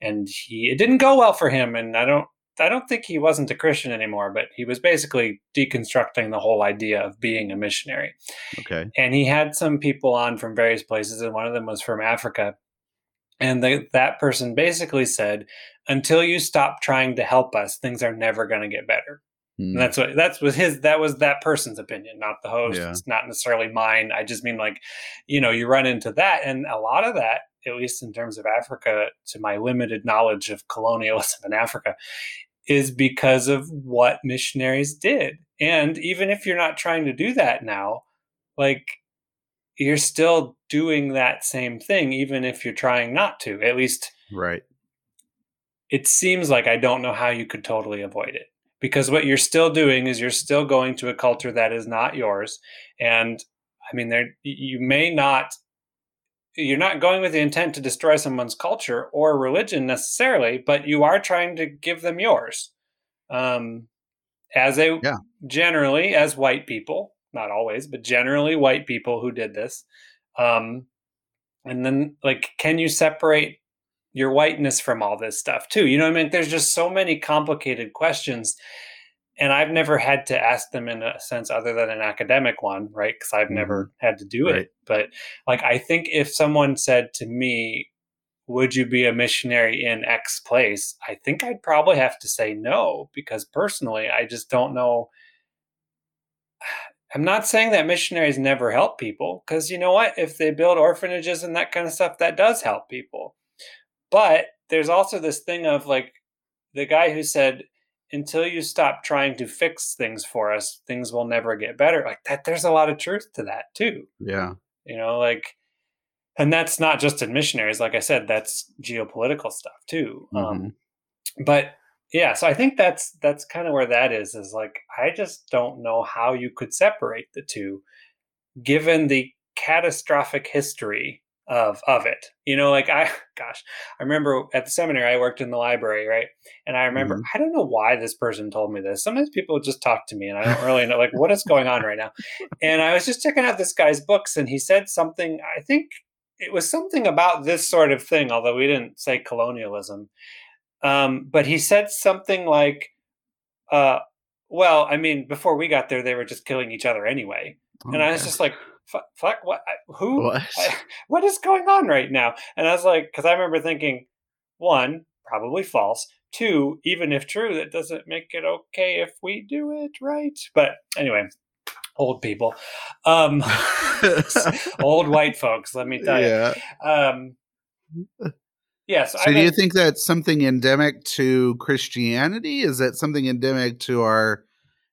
and he, it didn't go well for him. And I don't, I don't think he wasn't a Christian anymore, but he was basically deconstructing the whole idea of being a missionary. Okay. And he had some people on from various places, and one of them was from Africa. And the, that person basically said, until you stop trying to help us, things are never going to get better. Mm. that's what that's was his that was that person's opinion, not the host. Yeah. It's not necessarily mine. I just mean like, you know, you run into that, and a lot of that, at least in terms of Africa, to my limited knowledge of colonialism in Africa, is because of what missionaries did. And even if you're not trying to do that now, like you're still doing that same thing, even if you're trying not to. At least, right it seems like I don't know how you could totally avoid it because what you're still doing is you're still going to a culture that is not yours and i mean there you may not you're not going with the intent to destroy someone's culture or religion necessarily but you are trying to give them yours um, as a Yeah. generally as white people, not always, but generally white people who did this. Um, and then like, can you separate your whiteness from all this stuff too? You know what I mean? There's just so many complicated questions. And I've never had to ask them in a sense other than an academic one, right? Because I've never mm-hmm. had to do it. Right. But like, I think if someone said to me, would you be a missionary in X place? I think I'd probably have to say no because personally, I just don't know. I'm not saying that missionaries never help people because you know what? If they build orphanages and that kind of stuff, that does help people. But there's also this thing of like the guy who said, until you stop trying to fix things for us, things will never get better. Like that, there's a lot of truth to that too. Yeah. You know, like, and that's not just in missionaries. Like I said, that's geopolitical stuff too. Um, Mhm. but yeah, so I think that's that's kind of where that is. Is like I just don't know how you could separate the two, given the catastrophic history of of it. You know, like I, gosh, I remember at the seminary I worked in the library, right? And I remember Mhm. I don't know why this person told me this. Sometimes people just talk to me, and I don't really know like what is going on right now. And I was just checking out this guy's books, and he said something. I think it was something about this sort of thing, although we didn't say colonialism. Um, but he said something like, uh, "Well, I mean, before we got there, they were just killing each other anyway." and I was just like, "Fuck, fuck what? Who? What? I- what is going on right now?" And I was like, because I remember thinking, one, probably false. Two, even if true, that doesn't make it okay if we do it right. But anyway, old people, um, old white folks. Let me tell you. yeah. Um, yes, So do you think that's something endemic to Christianity? Is that something endemic to our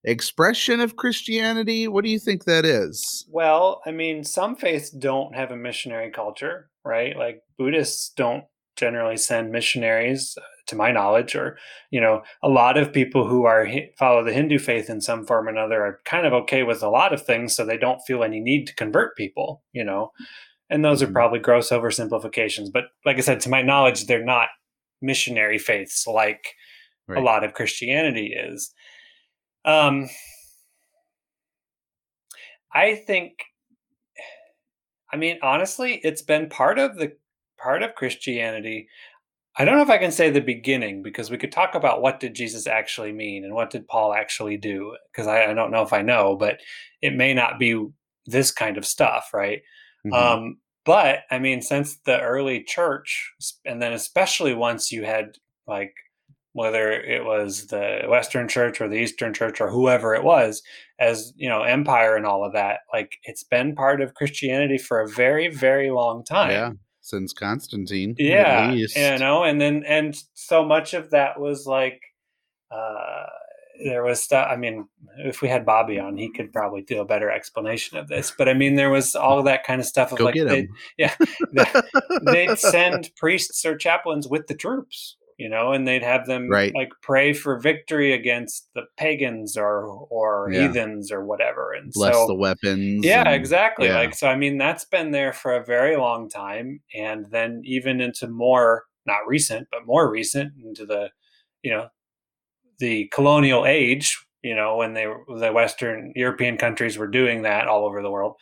expression of Christianity? What do you think that is? Well, I mean, some faiths don't have a missionary culture, right? Like Buddhists don't generally send missionaries, uh, to my knowledge, or you know, a lot of people who are follow the Hindu faith in some form or another are kind of okay with a lot of things, so they don't feel any need to convert people, you know. And those are Mhm. probably gross oversimplifications, but like I said, to my knowledge, they're not missionary faiths like a lot of Christianity is. Um, I think, I mean, honestly, it's been part of the part of Christianity. I don't know if I can say the beginning because we could talk about what did Jesus actually mean and what did Paul actually do because I, I don't know if I know, but it may not be this kind of stuff, right? Mhm. Um, but I mean, since the early church, and then especially once you had like whether it was the Western Church or the Eastern Church or whoever it was, as you know, empire and all of that, like it's been part of Christianity for a very, very long time. yeah, since Constantine. Yeah, you know, and then and so much of that was like uh there was stuff. I mean, if we had Bobby on, he could probably do a better explanation of this. But I mean, there was all that kind of stuff of Go like they, him. yeah, they'd send priests or chaplains with the troops, you know, and they'd have them Right. like pray for victory against the pagans or or Yeah. heathens or whatever. And Bless so the weapons. yeah, and- exactly. yeah. Like so I mean that's been there for a very long time and then even into more not recent, but more recent into the you know the colonial age, you know, when they the western European countries were doing that all over the world.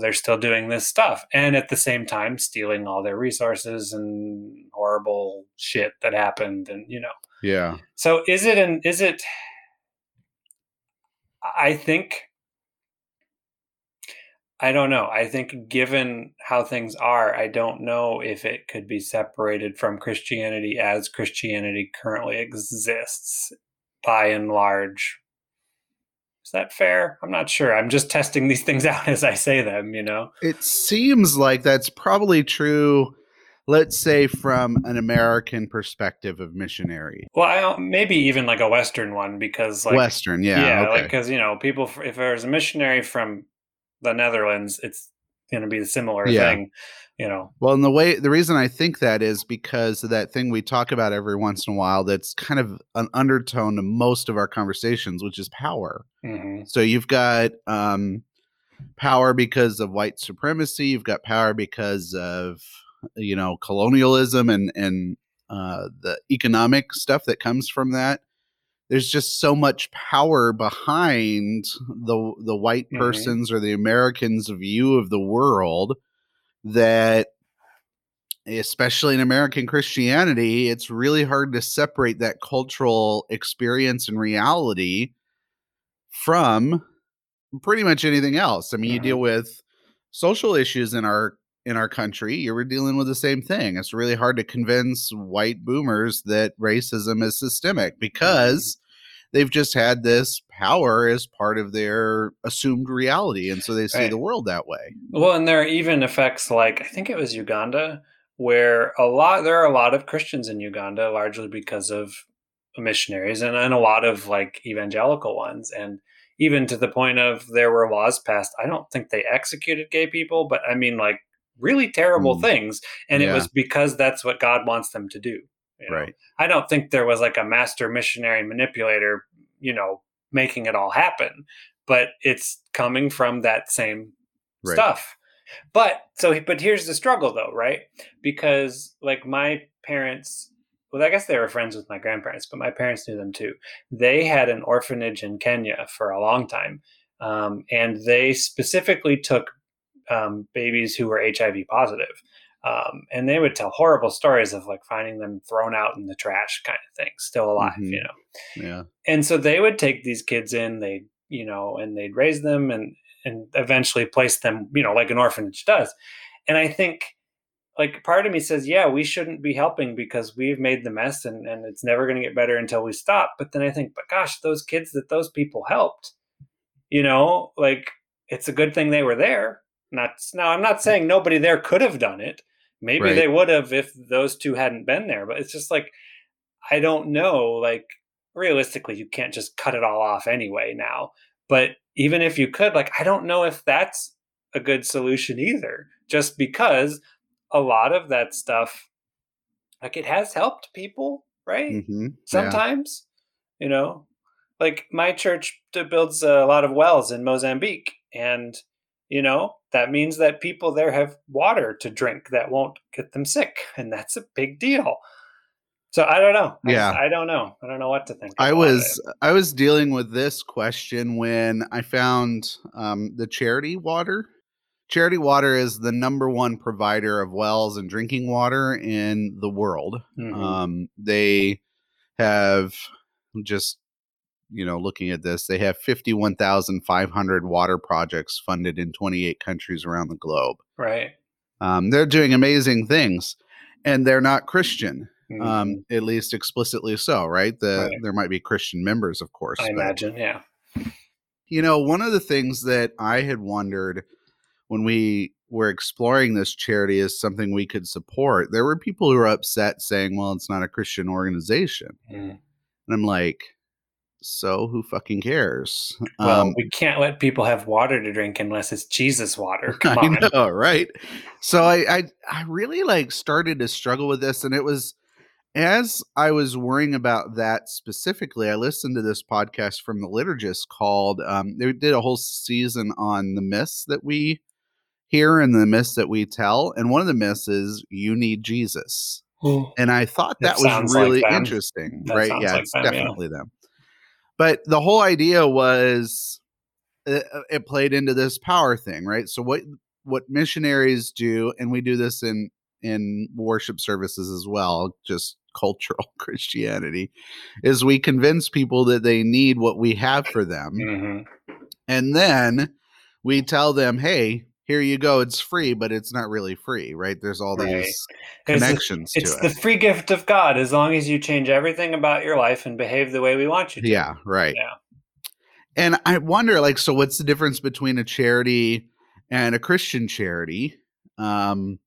They're still doing this stuff and at the same time stealing all their resources and horrible shit that happened and you know Yeah. so is it an is it I think I don't know. I think given how things are, I don't know if it could be separated from Christianity as Christianity currently exists by and large. Is that fair? I'm not sure. I'm just testing these things out as I say them, you know. It seems like that's probably true, let's say, from an American perspective of missionary. Well, I don't, maybe even like a Western one because like Western, yeah. yeah, like okay. because you know people if there's a missionary from the Netherlands, it's going to be a similar Yeah. thing, you know. Well, and the way the reason I think that is because of that thing we talk about every once in a while that's kind of an undertone to most of our conversations, which is power. hmm So you've got um, power because of white supremacy. You've got power because of you know colonialism and and uh, the economic stuff that comes from that. there's just so much power behind the the white Mhm. person's or the Americans' view of the world that especially in American Christianity, it's really hard to separate that cultural experience and reality from pretty much anything else. I mean, you Mhm. deal with social issues in our in our country, you were dealing with the same thing. It's really hard to convince white boomers that racism is systemic because they've just had this power as part of their assumed reality and so they see Right. the world that way. Well, and there are even effects like I think it was Uganda, where a lot there are a lot of Christians in Uganda, largely because of missionaries and, and a lot of like evangelical ones, and even to the point of there were laws passed. I don't think they executed gay people, but I mean like really terrible Mm. things, and it was because that's what God wants them to do. You know? Right. I don't think there was like a master missionary manipulator, you know, making it all happen, but it's coming from that same Right. stuff. But so, but here's the struggle though, right? Because like my parents, well, I guess they were friends with my grandparents, but my parents knew them too. They had an orphanage in Kenya for a long time. Um, and they specifically took um, babies who were HIV positive. Um, and they would tell horrible stories of like finding them thrown out in the trash kind of thing, still alive, Mhm. you know Yeah. and so they would take these kids in they you know and they'd raise them and and eventually place them you know like an orphanage does and i think like part of me says yeah we shouldn't be helping because we've made the mess and, and it's never going to get better until we stop but then i think but gosh those kids that those people helped you know like it's a good thing they were there not now i'm not saying nobody there could have done it. Maybe Right. they would have if those two hadn't been there but it's just like i don't know like realistically you can't just cut it all off anyway now. But even if you could like i don't know if that's a good solution either just because a lot of that stuff like it has helped people right? Hmm sometimes you know? Like my church builds a lot of wells in mozambique and you know that means that people there have water to drink that won't get them sick and that's a big deal so i don't know Yeah. I, don't know i don't know what to think I was it. I was dealing with this question when I found um, the charity water. Charity water is the number one provider of wells and drinking water in the world. Mhm. Um, they have just you know looking at this, they have fifty one thousand five hundred water projects funded in twenty eight countries around the globe. right Um, they're doing amazing things, and they're not Christian Mhm. um at least explicitly so right the Right. there might be christian members of course i but, imagine yeah you know one of the things that i had wondered when we were exploring this charity as something we could support there were people who were upset saying well it's not a christian organization Mhm. and i'm like so who fucking cares well um we can't let people have water to drink unless it's jesus water come I on know, right? So I, I I really like started to struggle with this, and it was as I was worrying about that specifically. I listened to this podcast from the liturgist called. Um, they did a whole season on the myths that we hear and the myths that we tell, and one of the myths is you need Jesus. And I thought That that, was really them. interesting, That right? Yeah, like it's them, yeah. definitely them. But the whole idea was it, it played into this power thing, right? So what what missionaries do, and we do this in in worship services as well, just cultural Christianity, is we convince people that they need what we have for them, Mhm. and then we tell them, "Hey, here you go. It's free, but it's not really free, right? There's all Right. these connections It's to the it." free gift of God as long as you change everything about your life and behave the way we want you to. Yeah, right. Yeah. And I wonder, like, so what's the difference between a charity and a Christian charity? Um,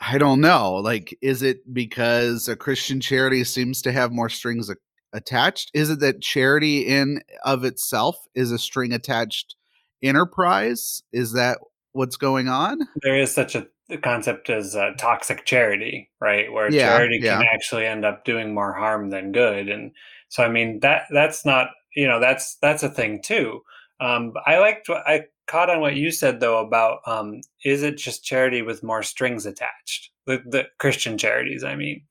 I don't know. Like, is it because a Christian charity seems to have more strings attached? Is it that charity in of itself is a string attached enterprise? Is that what's going on? There is such a concept as uh, toxic charity, right? Where Yeah, charity can actually end up doing more harm than good. And so, I mean, that that's not, you know, that's that's a thing too. Um, I liked what I caught on what you said though about um, is it just charity with more strings attached? The, the Christian charities, I mean.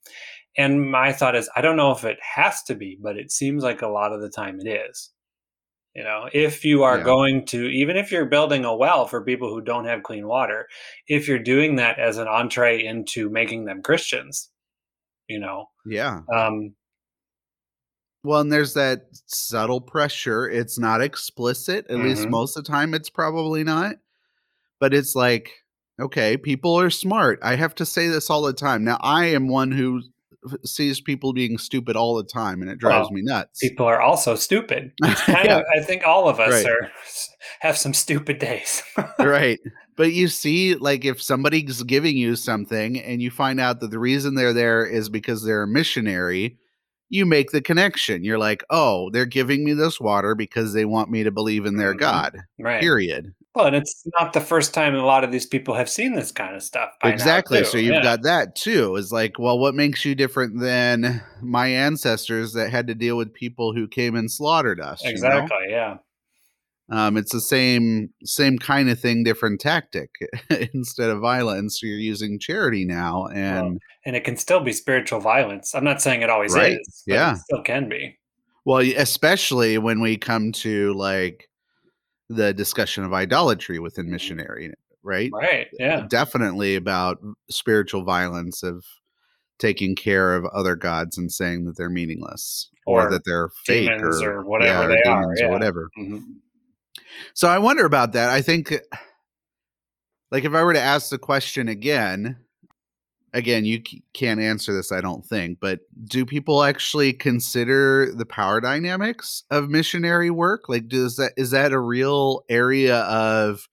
And my thought is, I don't know if it has to be, but it seems like a lot of the time it is. You know, if you are Yeah. going to, even if you're building a well for people who don't have clean water, if you're doing that as an entree into making them Christians, you know, Yeah. um, Well, and there's that subtle pressure. It's not explicit. At least Mhm. most of the time, it's probably not. But it's like, okay, people are smart. I have to say this all the time. Now, I am one who sees people being stupid all the time, and it drives Well, me nuts. people are also stupid. Kind Yeah. of, I think all of us Right. are have some stupid days. right. But you see, like, if somebody's giving you something and you find out that the reason they're there is because they're a missionary, you make the connection. You're like, oh, they're giving me this water because they want me to believe in their Mhm. God, right. period. Well, and it's not the first time a lot of these people have seen this kind of stuff. exactly. So you've Yeah. got that too. Is like, well, what makes you different than my ancestors that had to deal with people who came and slaughtered us? you know? exactly. Yeah. Um, it's the same same kind of thing, different tactic. Instead of violence, you're using charity now, and and it can still be spiritual violence. I'm not saying it always Right. is. But Yeah. it still can be. well, especially when we come to like the discussion of idolatry within missionary, right? Right. Yeah. Definitely about spiritual violence of taking care of other gods and saying that they're meaningless or, Or that they're fake or, or whatever they are, yeah. or whatever. Mhm. So I wonder about that. I think, like, if I were to ask the question again, again, you c- can't answer this, I don't think, but do people actually consider the power dynamics of missionary work? Like, does that is that a real area of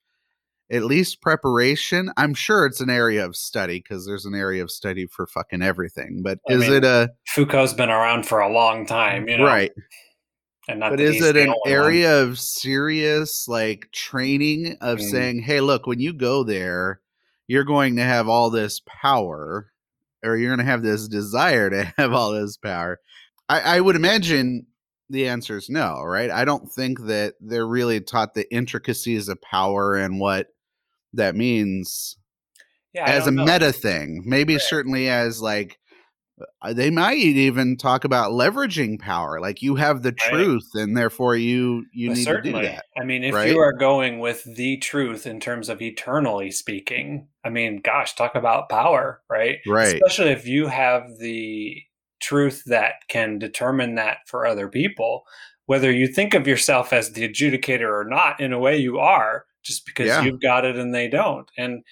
at least preparation? I'm sure it's an area of study because there's an area of study for fucking everything. But I is mean, it a Foucault's been around for a long time, you know. right? And not but is it an only one. area of serious like training of Mm. saying hey look when you go there you're going to have all this power or you're going to have this desire to have all this power I, I would imagine the answer is no right i don't think that they're really taught the intricacies of power and what that means Yeah, as a know. meta thing maybe Right. certainly as like Uh, they might even talk about leveraging power like you have the Right. truth and therefore you you But need certainly. to do that I mean, if right? you are going with the truth in terms of eternally speaking, I mean, gosh, talk about power, right? Right. Especially if you have the truth that can determine that for other people, whether you think of yourself as the adjudicator or not, in a way you are, just because Yeah. you've got it and they don't. And-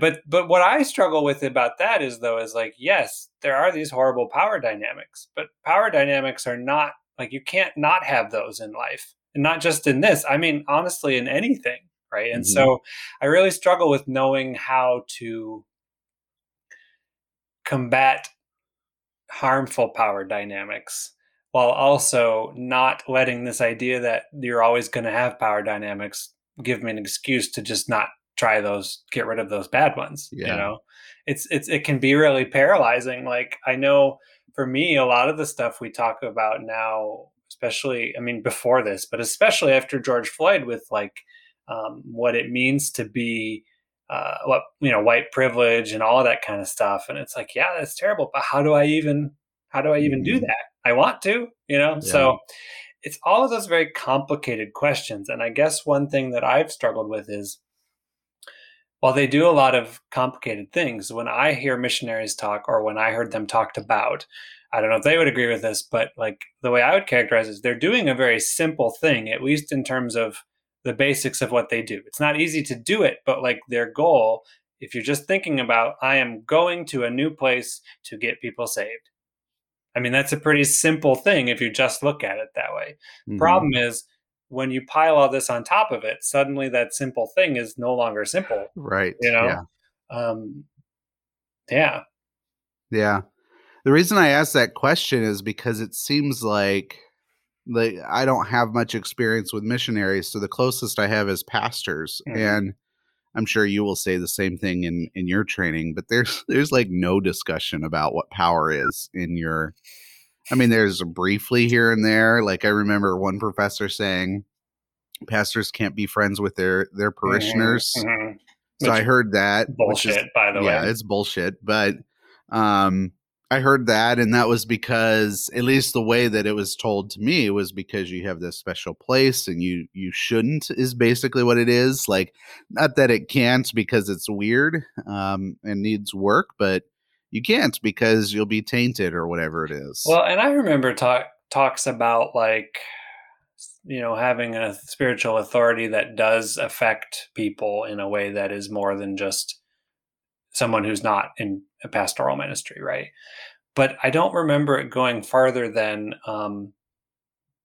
but but what I struggle with about that is though is like yes, there are these horrible power dynamics, but power dynamics are not like you can't not have those in life. And not just in this. I mean, honestly in anything, right? And Mhm. so I really struggle with knowing how to combat harmful power dynamics while also not letting this idea that you're always going to have power dynamics give me an excuse to just not try those get rid of those bad ones Yeah. you know it's it's it can be really paralyzing like i know for me a lot of the stuff we talk about now especially i mean before this but especially after george floyd with like um, what it means to be uh, what you know white privilege and all that kind of stuff and it's like yeah that's terrible but how do i even how do i even do Mhm. that i want to you know so it's all of those very complicated questions and i guess one thing that i've struggled with is while they do a lot of complicated things. When i hear missionaries talk or when i heard them talked about i don't know if they would agree with this but like the way i would characterize it is they're doing a very simple thing at least in terms of the basics of what they do. It's not easy to do it but like their goal if you're just thinking about i am going to a new place to get people saved. I mean that's a pretty simple thing if you just look at it that way. Mhm. problem is when you pile all this on top of it suddenly that simple thing is no longer simple right you know? yeah. Um yeah. Yeah. The reason i asked that question is because it seems like like i don't have much experience with missionaries so the closest i have is pastors Mhm. and i'm sure you will say the same thing in in your training but there's there's like no discussion about what power is in your i mean there's briefly here and there like i remember one professor saying pastors can't be friends with their their parishioners Mhm, mhm. so i heard that which is- bullshit by the yeah way yeah, it's bullshit but um I heard that, and that was because, at least the way that it was told to me, was because you have this special place and you you shouldn't is basically what it is. Like, not that it can't because it's weird um, and needs work, but you can't because you'll be tainted or whatever it is. Well, and I remember talk talks about like you know having a spiritual authority that does affect people in a way that is more than just someone who's not in a pastoral ministry, right? But I don't remember it going farther than um,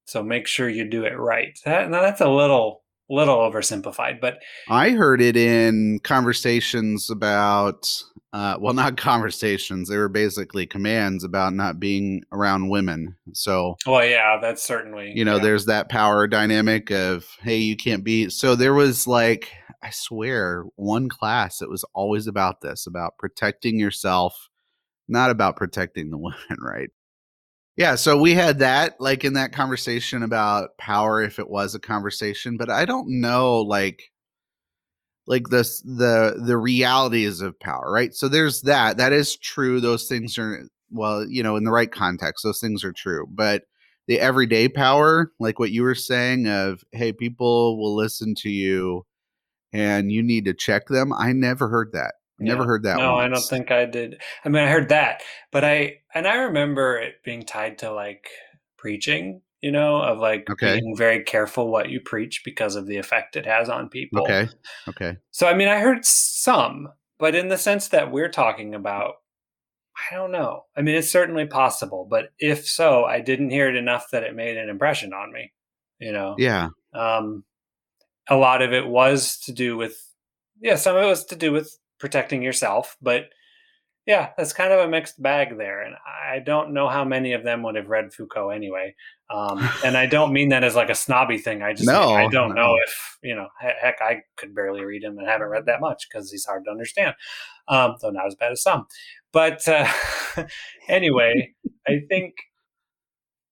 so make sure you do it right. That, now that's a little little oversimplified, but I heard it in conversations about uh, well, not conversations. They were basically commands about not being around women. So, well, yeah, that's certainly you know, yeah. there's that power dynamic of hey, you can't be. So there was like I swear, one class that was always about this, about protecting yourself, not about protecting the women, right? Yeah, so we had that like in that conversation about power if it was a conversation, but I don't know like like this the the realities of power, right? So there's that. That is true. Those things are well, you know, in the right context, those things are true. But the everyday power, like what you were saying of hey, people will listen to you and you need to check them. I never heard that. Yeah. Never heard that. No, once. I don't think I did. I mean, I heard that, but I and I remember it being tied to like preaching. You know, of like okay. being very careful what you preach because of the effect it has on people. Okay. Okay. So I mean, I heard some, but in the sense that we're talking about, I don't know. I mean, it's certainly possible, but if so, I didn't hear it enough that it made an impression on me. You know. Yeah. Um, a lot of it was to do with yeah some of it was to do with protecting yourself but yeah that's kind of a mixed bag there and i don't know how many of them would have read foucault anyway um, and i don't mean that as like a snobby thing i just no, i don't no. know if you know heck i could barely read him and haven't read that much because he's hard to understand um, though not as bad as some but uh, anyway i think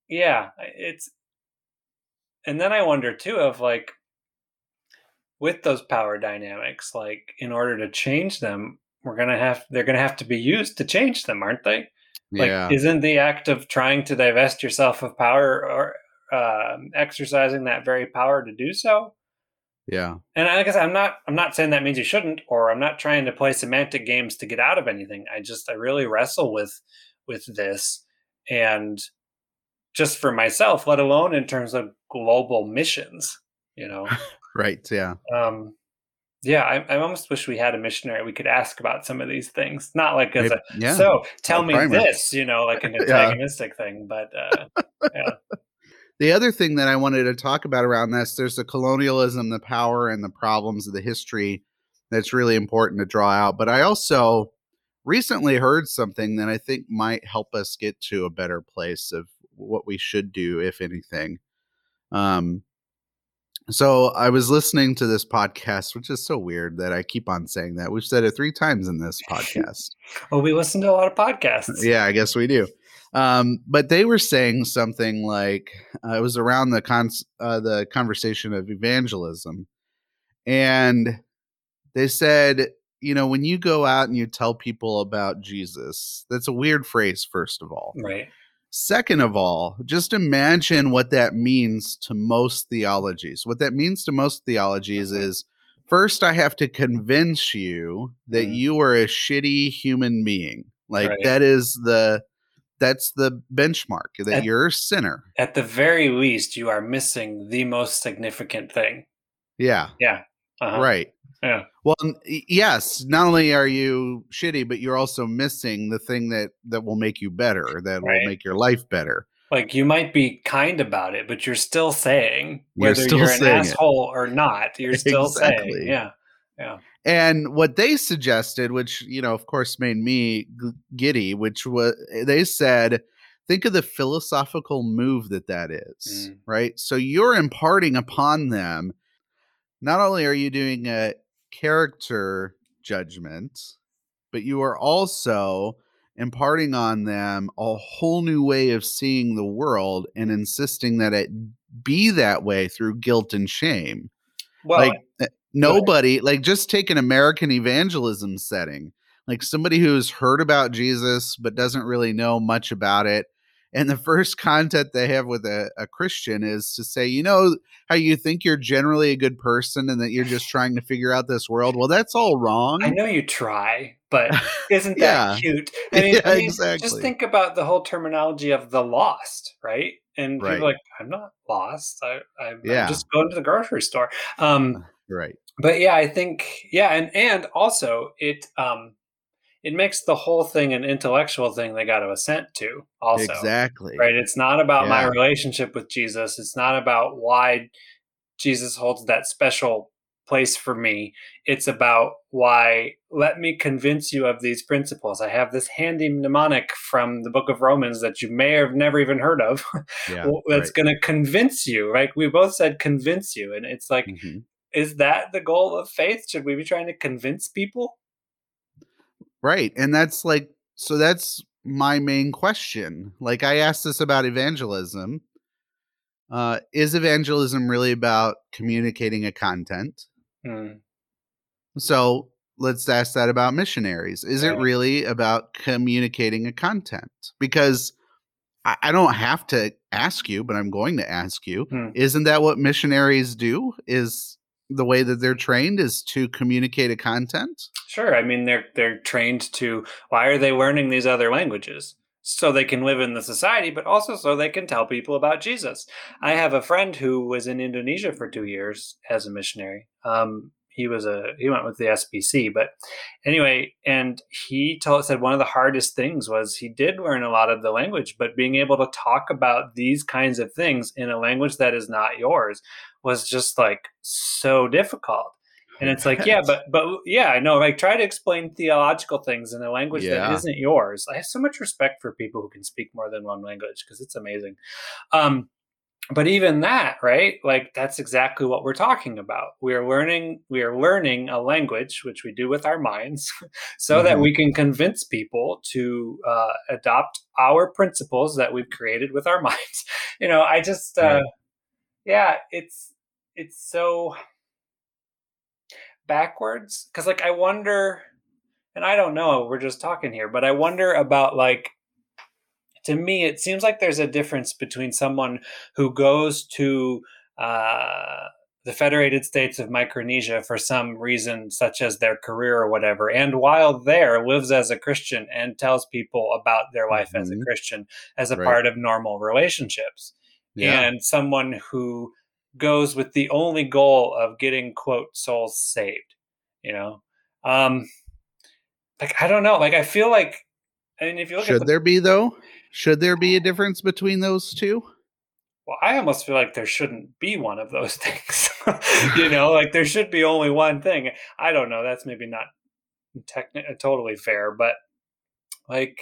yeah it's and then i wonder too of like with those power dynamics like in order to change them we're gonna have they're gonna have to be used to change them aren't they like yeah. isn't the act of trying to divest yourself of power or uh, exercising that very power to do so yeah and i guess i'm not i'm not saying that means you shouldn't or i'm not trying to play semantic games to get out of anything i just i really wrestle with with this and just for myself let alone in terms of global missions you know Right. Yeah. Um, yeah, I, I, almost wish we had a missionary we could ask about some of these things. Not like as a yeah. so tell me primer. this, you know, like an antagonistic yeah. thing, but uh, yeah. The other thing that I wanted to talk about around this, there's the colonialism, the power, and the problems of the history that's really important to draw out. But I also recently heard something that I think might help us get to a better place of what we should do, if anything. Um, so I was listening to this podcast, which is so weird that I keep on saying that. We've said it three times in this podcast. well, we listen to a lot of podcasts. Yeah, I guess we do. Um, but they were saying something like uh, it was around the con- uh, the conversation of evangelism, and they said, you know, when you go out and you tell people about Jesus, that's a weird phrase, first of all, right? Second of all, just imagine what that means to most theologies. What that means to most theologies mm-hmm. is first, I have to convince you that mm. you are a shitty human being. Like right. that is the that's the benchmark that at, you're a sinner. At the very least, you are missing the most significant thing. Yeah. Yeah. Uh-huh. Right. Yeah. Well, yes. Not only are you shitty, but you're also missing the thing that that will make you better, that right. will make your life better. Like you might be kind about it, but you're still saying whether you're, you're an asshole it. or not. You're still exactly. saying, yeah, yeah. And what they suggested, which you know, of course, made me giddy, which was they said, think of the philosophical move that that is, mm. right? So you're imparting upon them. Not only are you doing a character judgment, but you are also imparting on them a whole new way of seeing the world and insisting that it be that way through guilt and shame. Well, like eh, nobody, like just take an American evangelism setting. like somebody who's heard about Jesus but doesn't really know much about it. And the first contact they have with a, a Christian is to say, you know, how you think you're generally a good person and that you're just trying to figure out this world. Well, that's all wrong. I know you try, but isn't that cute? I mean, Yeah, I mean, exactly. just think about the whole terminology of the lost, right? And people are like, I'm not lost. I, I'm, Yeah. I'm just going to the grocery store. Um, right. but yeah, I think yeah, and and also it um, it makes the whole thing an intellectual thing they got to assent to. Also, exactly. right? It's not about my relationship with Jesus. It's not about why Jesus holds that special place for me. It's about why let me convince you of these principles. I have this handy mnemonic from the book of Romans that you may have never even heard of Yeah. that's right. going to convince you, right? We both said convince you. And it's like, Mhm. is that the goal of faith? Should we be trying to convince people? Right. And that's like, so that's my main question. Like, I asked this about evangelism. Uh, is evangelism really about communicating a content? Hmm. So let's ask that about missionaries. Is it really about communicating a content? Because I, I don't have to ask you, but I'm going to ask you. Hmm. Isn't that what missionaries do? Is the way that they're trained is to communicate a content? Sure. I mean, they're they're trained to. Why are they learning these other languages? So they can live in the society, but also so they can tell people about Jesus. I have a friend who was in Indonesia for two years as a missionary. Um, he was a he went with the SBC, but anyway, and he told said one of the hardest things was he did learn a lot of the language, but being able to talk about these kinds of things in a language that is not yours was just like so difficult. And it's like, yeah, but but yeah, I know. Like, try to explain theological things in a language that Yeah. isn't yours. I have so much respect for people who can speak more than one language because it's amazing. Um, but even that, right? Like, that's exactly what we're talking about. We are learning. We are learning a language, which we do with our minds, so that Mhm. we can convince people to uh, adopt our principles that we've created with our minds. You know, I just, uh. Yeah, it's it's so backwards because like i wonder and i don't know we're just talking here but i wonder about like to me it seems like there's a difference between someone who goes to uh, the federated states of micronesia for some reason such as their career or whatever and while there lives as a christian and tells people about their life as a Mhm. christian as a Right. part of normal relationships Yeah. and someone who goes with the only goal of getting quote souls saved you know um like i don't know like i feel like i mean if you look Should at the, there be though? Should there be a difference between those two? well i almost feel like there shouldn't be one of those things you know like there should be only one thing i don't know that's maybe not techni- totally fair but like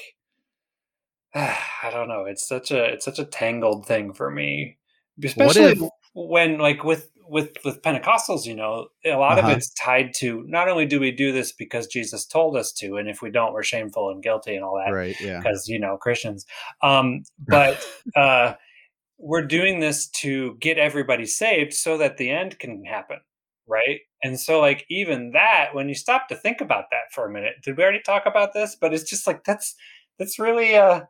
i don't know it's such a it's such a tangled thing for me especially if- when like with with with pentecostals you know a lot Uh-huh. of it's tied to not only do we do this because jesus told us to and if we don't we're shameful and guilty and all that Right. Yeah. because you know christians um but uh we're doing this to get everybody saved so that the end can happen right and so like even that when you stop to think about that for a minute did we already talk about this but it's just like that's that's really uh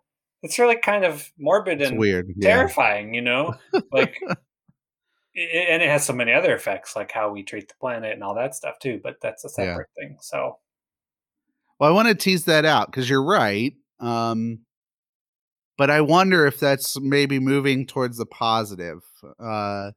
it's really kind of morbid It's and weird. Yeah. terrifying you know like i- and it has so many other effects like how we treat the planet and all that stuff too but that's a Yeah. separate thing so Well, I want to tease that out because you're right. Um, but I wonder if that's maybe moving towards the positive. Uh,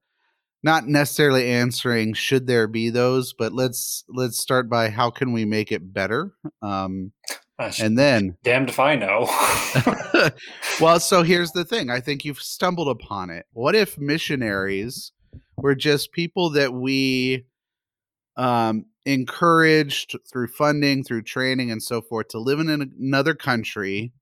not necessarily answering should there be those, but let's let's start by how can we make it better. Um, uh, sh- and then damned if i know well, so here's the thing. I think you've stumbled upon it. What if missionaries were just people that we um, encouraged through funding, through training, and so forth to live in an- another country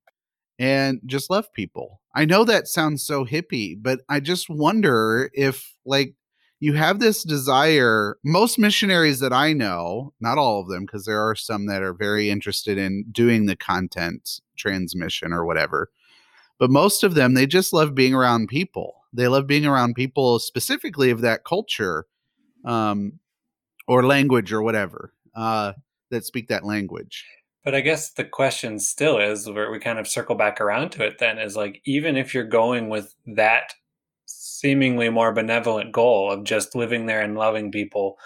and just love people? I know that sounds so hippie, but I just wonder if, like, you have this desire. Most missionaries that I know, not all of them, because there are some that are very interested in doing the content transmission or whatever but most of them they just love being around people they love being around people specifically of that culture um, or language or whatever uh, that speak that language But I guess the question still is where we kind of circle back around to it then is like, even if you're going with that seemingly more benevolent goal of just living there and loving people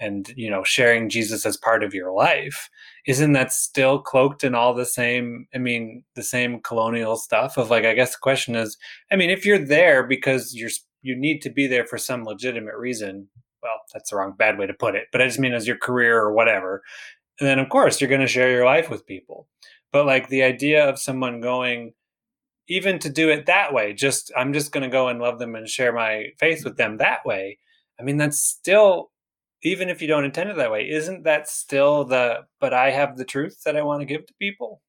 and you know sharing jesus as part of your life. Isn't that still cloaked in all the same i mean the same colonial stuff of like i guess the question is i mean if you're there because you're you need to be there for some legitimate reason well that's the wrong bad way to put it but i just mean as your career or whatever and then of course you're going to share your life with people. But like the idea of someone going even to do it that way just i'm just going to go and love them and share my faith with them that way i mean that's still even if you don't intend it that way isn't that still the but i have the truth that i want to give to people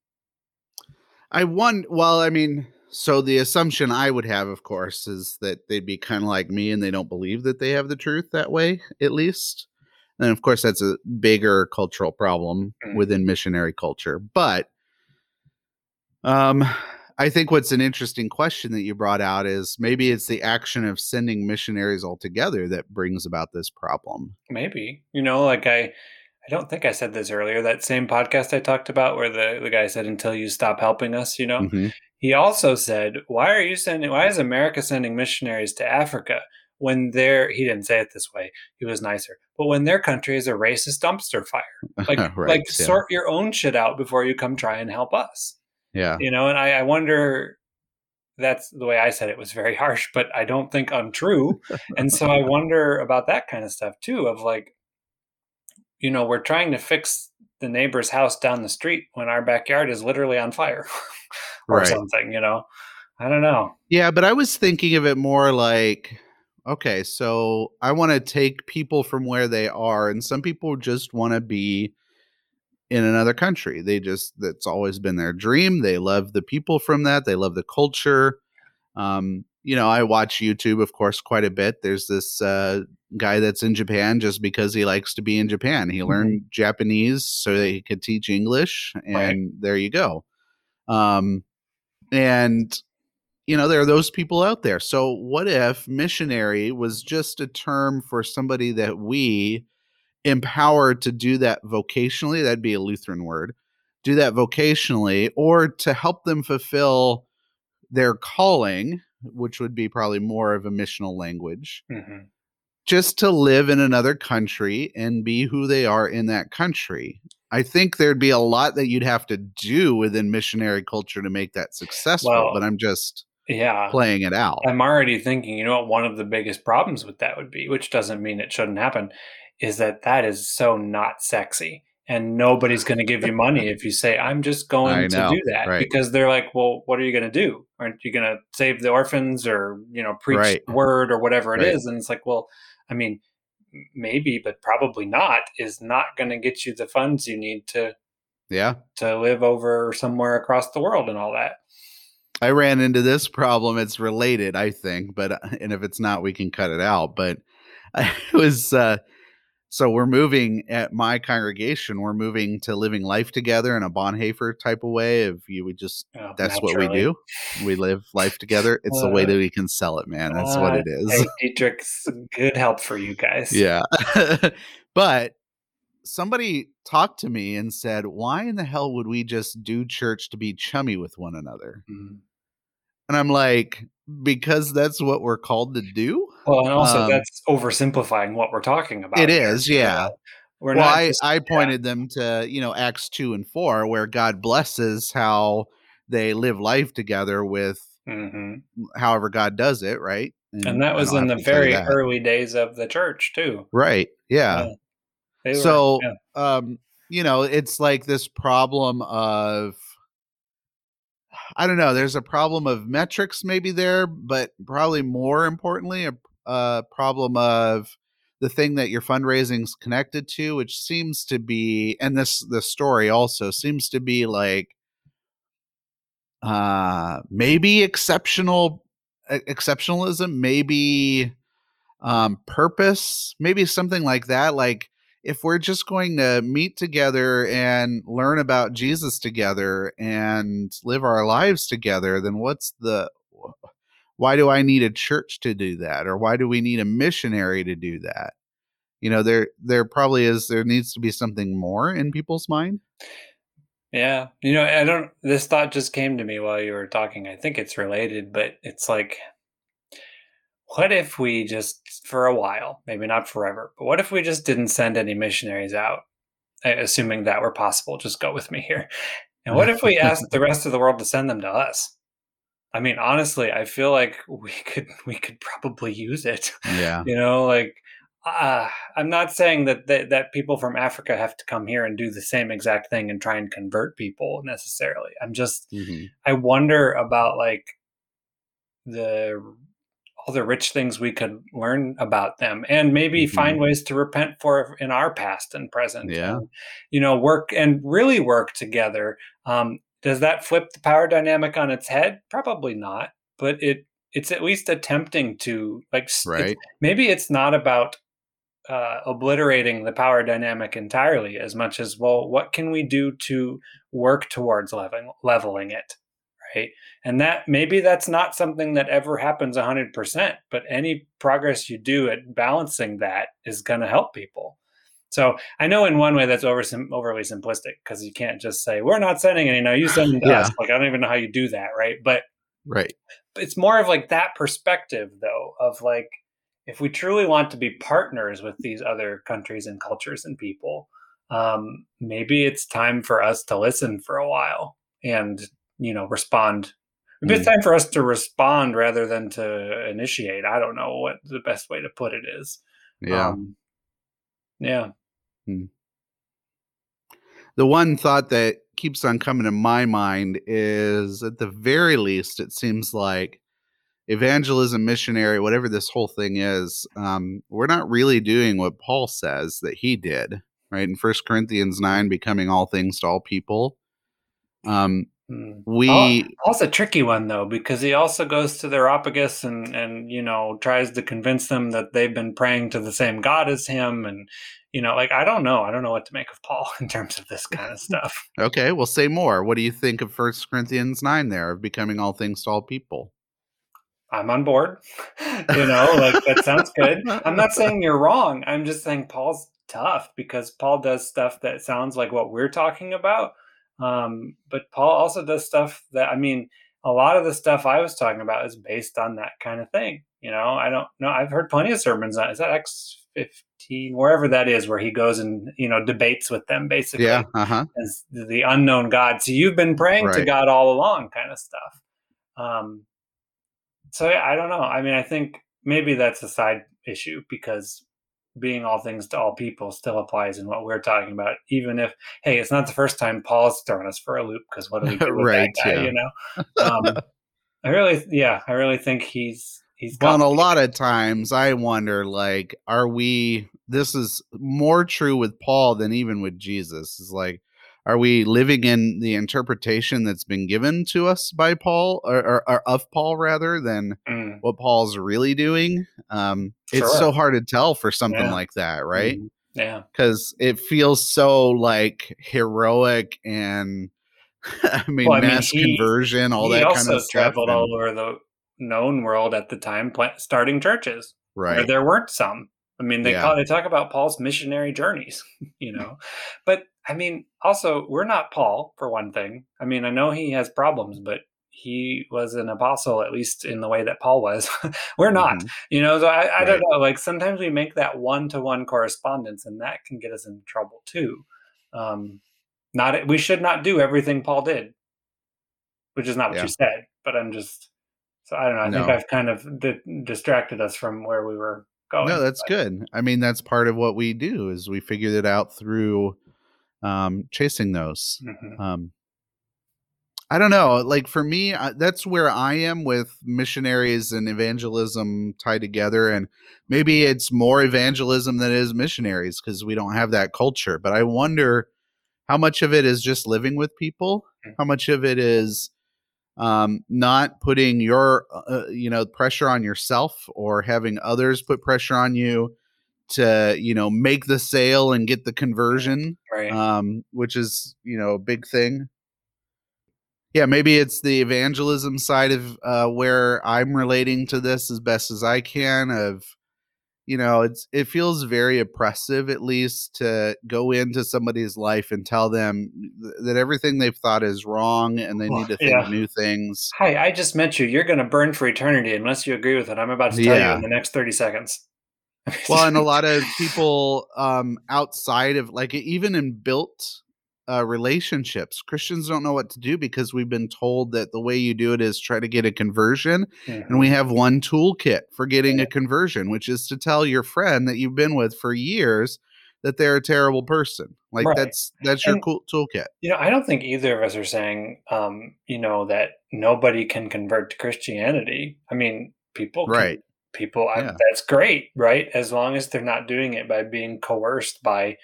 i want well i mean so the assumption i would have of course is that they'd be kind of like me and they don't believe that they have the truth that way at least and of course that's a bigger cultural problem mm-hmm. within missionary culture but um I think what's an interesting question that you brought out is maybe it's the action of sending missionaries altogether that brings about this problem. Maybe. You know, like I I don't think I said this earlier. That same podcast I talked about where the, the guy said until you stop helping us, you know. Mm-hmm. He also said, "Why are you sending why is America sending missionaries to Africa when their he didn't say it this way. He was nicer. But when their country is a racist dumpster fire. Like right, like yeah. sort your own shit out before you come try and help us." Yeah. You know, and I, I wonder that's the way I said it was very harsh, but I don't think untrue. and so I wonder about that kind of stuff too of like, you know, we're trying to fix the neighbor's house down the street when our backyard is literally on fire or right. something, you know. I don't know. Yeah, but I was thinking of it more like okay, so I want to take people from where they are and some people just want to be in another country. They just that's always been their dream. They love the people from that. They love the culture. Um, you know, I watch YouTube, of course, quite a bit. There's this uh, guy that's in Japan just because he likes to be in Japan. He mm-hmm. learned Japanese so that he could teach English, and right. there you go. Um, and you know, there are those people out there. So, what if missionary was just a term for somebody that we empowered to do that vocationally, that'd be a Lutheran word, do that vocationally, or to help them fulfill their calling, which would be probably more of a missional language, mm-hmm. just to live in another country and be who they are in that country. I think there'd be a lot that you'd have to do within missionary culture to make that successful, well, but I'm just yeah playing it out. I'm already thinking, you know what one of the biggest problems with that would be, which doesn't mean it shouldn't happen, is that that is so not sexy and nobody's going to give you money if you say i'm just going to do that right. because they're like well what are you going to do aren't you going to save the orphans or you know preach right. the word or whatever it right. is? and it's like well i mean maybe but probably not is not going to get you the funds you need to yeah to live over somewhere across the world and all that i ran into this problem it's related i think but uh, and if it's not we can cut it out but i was uh so we're moving at my congregation we're moving to living life together in a bonhoeffer type of way if you would just oh, that's naturally. what we do. We live life together. It's uh, the way uh, that we can sell it man. That's uh, what it is. hey, dietrich's good help for you guys. Yeah. But somebody talked to me and said why in the hell would we just do church to be chummy with one another? Mm-hmm. and i'm like because that's what we're called to do well, and also um, that's oversimplifying what we're talking about. It is, yeah. we're well, I, just, I pointed yeah. them to, you know, Acts 2 and 4, where God blesses how they live life together with mm-hmm. however God does it, right? And, and that was in the very early days of the church, too. Right. Yeah. yeah. Were, so, yeah. um, you know, it's like this problem of I don't know. There's a problem of metrics maybe there, but probably more importantly, a uh, problem of the thing that your fundraising's connected to, which seems to be, and this the story also seems to be like uh maybe exceptional exceptionalism, maybe um purpose, maybe something like that. Like if we're just going to meet together and learn about Jesus together and live our lives together, then what's the why do I need a church to do that? Or why do we need a missionary to do that? You know, there there probably is there needs to be something more in people's mind. Yeah. You know, I don't, this thought just came to me while you were talking. I think it's related, but it's like, what if we just, for a while, maybe not forever, but what if we just didn't send any missionaries out? Assuming that were possible, just go with me here. And what if we asked the rest of the world to send them to us? I mean, honestly, I feel like we could we could probably use it. Yeah. You know, like uh, I'm not saying that, that that people from Africa have to come here and do the same exact thing and try and convert people necessarily. I'm just Mm-hmm. I wonder about like the all the rich things we could learn about them and maybe Mhm. find ways to repent for in our past and present. Yeah. and, you know, work and really work together. Um, does that flip the power dynamic on its head? Probably not, but it it's at least attempting to like s- it's- Right. maybe it's not about uh, obliterating the power dynamic entirely as much as well what can we do to work towards leveling leveling it right and that maybe that's not something that ever happens 100% but any progress you do at balancing that is going to help people so i know in one way that's over overly simplistic because you can't just say we're not sending any now you send them to Yeah. us like i don't even know how you do that right but Right. it's more of like that perspective though of like if we truly want to be partners with these other countries and cultures and people um, maybe it's time for us to listen for a while and you know respond maybe it's time for us to respond rather than to initiate i don't know what the best way to put it is Yeah. um, yeah the one thought that keeps on coming to my mind is at the very least it seems like evangelism missionary whatever this whole thing is um, we're not really doing what paul says that he did right in first corinthians 9 becoming all things to all people um, Hmm. Hmm. we Paul- Paul's a tricky one though because he also goes to the Areopagus and and you know tries to convince them that they've been praying to the same God as him and you know like I don't know I don't know what to make of Paul in terms of this kind of stuff. okay we'll say more what do you think of first corinthians 9 there of becoming all things to all people I'm on board. you know like that sounds good. I'm not saying you're wrong. I'm just saying Paul's tough because Paul does stuff that sounds like what we're talking about. Um, but Paul also does stuff that I mean, a lot of the stuff I was talking about is based on that kind of thing. You know, I don't know. I've heard plenty of sermons on is that Acts fifteen, wherever that is, where he goes and you know debates with them basically yeah uh-huh as the unknown God. So you've been praying to God all along, kind of stuff. Um, so yeah, I don't know. I mean, I think maybe that's a side issue because being all things to all people still applies in what we're talking about. Even if, hey, it's not the first time Paul's thrown us for a loop because what do we do with Right, that guy? yeah. You know, um, I really, yeah, I really think he's he's Well, and a lot of times I wonder, like, are we? This is more true with Paul than even with Jesus. Is like, are we living in the interpretation that's been given to us by Paul, or, or, or of Paul rather, than Mm, what Paul's really doing? Um, It's so hard to tell for something Yeah. like that, right? mm, yeah, Because it feels so like heroic and. I mean, Well, I mean, mass he- conversion, all that kind of stuff. traveled and- all over the known world at the time, starting churches. right. there weren't some. I mean, they Yeah. call, they talk about Paul's missionary journeys, you know, but I mean, also we're not Paul for one thing. I mean, I know he has problems, but he was an apostle at least in the way that Paul was. we're not, Mhm. you know. So I, I don't know. Like sometimes we make that one to one correspondence, and that can get us in trouble too. Um, not we should not do everything Paul did, which is not what Yeah. you said. But I'm just so I don't know. I think I've kind of di- distracted us from where we were going. No, that's but- good. I mean, that's part of what we do is we figured it out through um, chasing those. Mhm. Um, I don't know. Like for me, I, that's where I am with missionaries and evangelism tied together. And maybe it's more evangelism than it is missionaries because we don't have that culture. But I wonder how much of it is just living with people, Mm. how much of it is um, not putting your uh, you know pressure on yourself or having others put pressure on you to you know make the sale and get the conversion Right. um, which is you know a big thing. Yeah, maybe it's the evangelism side of uh, where I'm relating to this as best as I can. Of you know it's it feels very oppressive at least to go into somebody's life and tell them that everything they've thought is wrong and they need to think yeah. new things hi i just met you you're going to burn for eternity unless you agree with it i'm about to tell yeah. you in the next 30 seconds well and a lot of people um outside of like even in built uh, relationships. Christians don't know what to do because we've been told that the way you do it is try to get a conversion. Mm-hmm. And we mm-hmm. have one toolkit for getting yeah. a conversion, which is to tell your friend that you've been with for years that they're a terrible person. Like right. that's that's your cool toolkit. You know, I don't think either of us are saying, um, you know, that nobody can convert to Christianity. I mean, people, can, right? People, yeah. I, that's great, right? As long as they're not doing it by being coerced by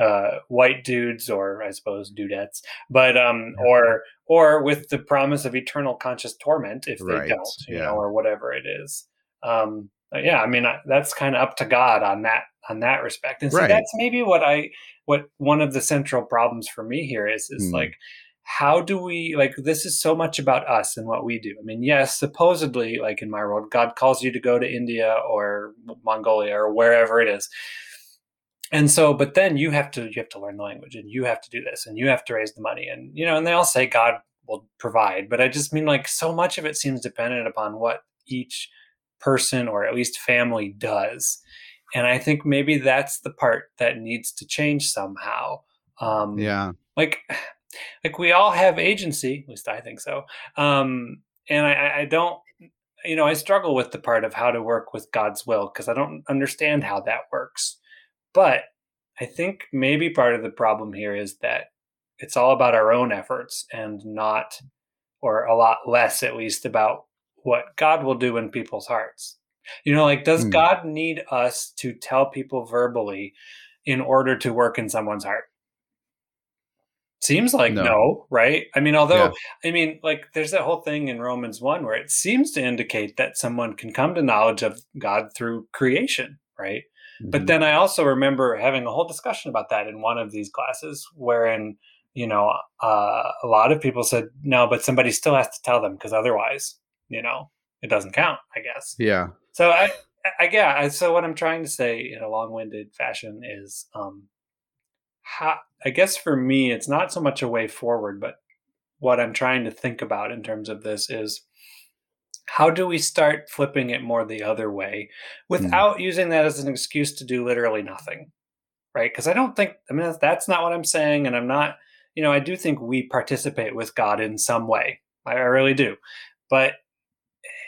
uh, white dudes or I suppose dudettes, but um, or or with the promise of eternal conscious torment if they right. don't, you yeah. know, or whatever it is. Um, yeah, I mean I, that's kind of up to God on that on that respect, and so right. that's maybe what I what one of the central problems for me here is is mm. like how do we like this is so much about us and what we do i mean yes supposedly like in my world god calls you to go to india or mongolia or wherever it is and so but then you have to you have to learn the language and you have to do this and you have to raise the money and you know and they all say god will provide but i just mean like so much of it seems dependent upon what each person or at least family does. And i think maybe that's the part that needs to change somehow. Um yeah. like like we all have agency at least i think so. Um and i i don't you know i struggle with the part of how to work with god's will because i don't understand how that works but I think maybe part of the problem here is that it's all about our own efforts and not, or a lot less at least, about what God will do in people's hearts. You know, like, does mm. God need us to tell people verbally in order to work in someone's heart? Seems like no, no right? I mean, although, yeah. I mean, like, there's that whole thing in Romans 1 where it seems to indicate that someone can come to knowledge of God through creation, right? But mm-hmm. then I also remember having a whole discussion about that in one of these classes, wherein you know uh, a lot of people said no, but somebody still has to tell them because otherwise, you know, it doesn't count. I guess. Yeah. So I, I yeah. So what I'm trying to say in a long-winded fashion is, um, how I guess for me, it's not so much a way forward, but what I'm trying to think about in terms of this is how do we start flipping it more the other way hmm. without mm. using that as an excuse to do literally nothing right because i don't think i mean that's not what i'm saying and i'm not you know i do think we participate with god in some way i really do but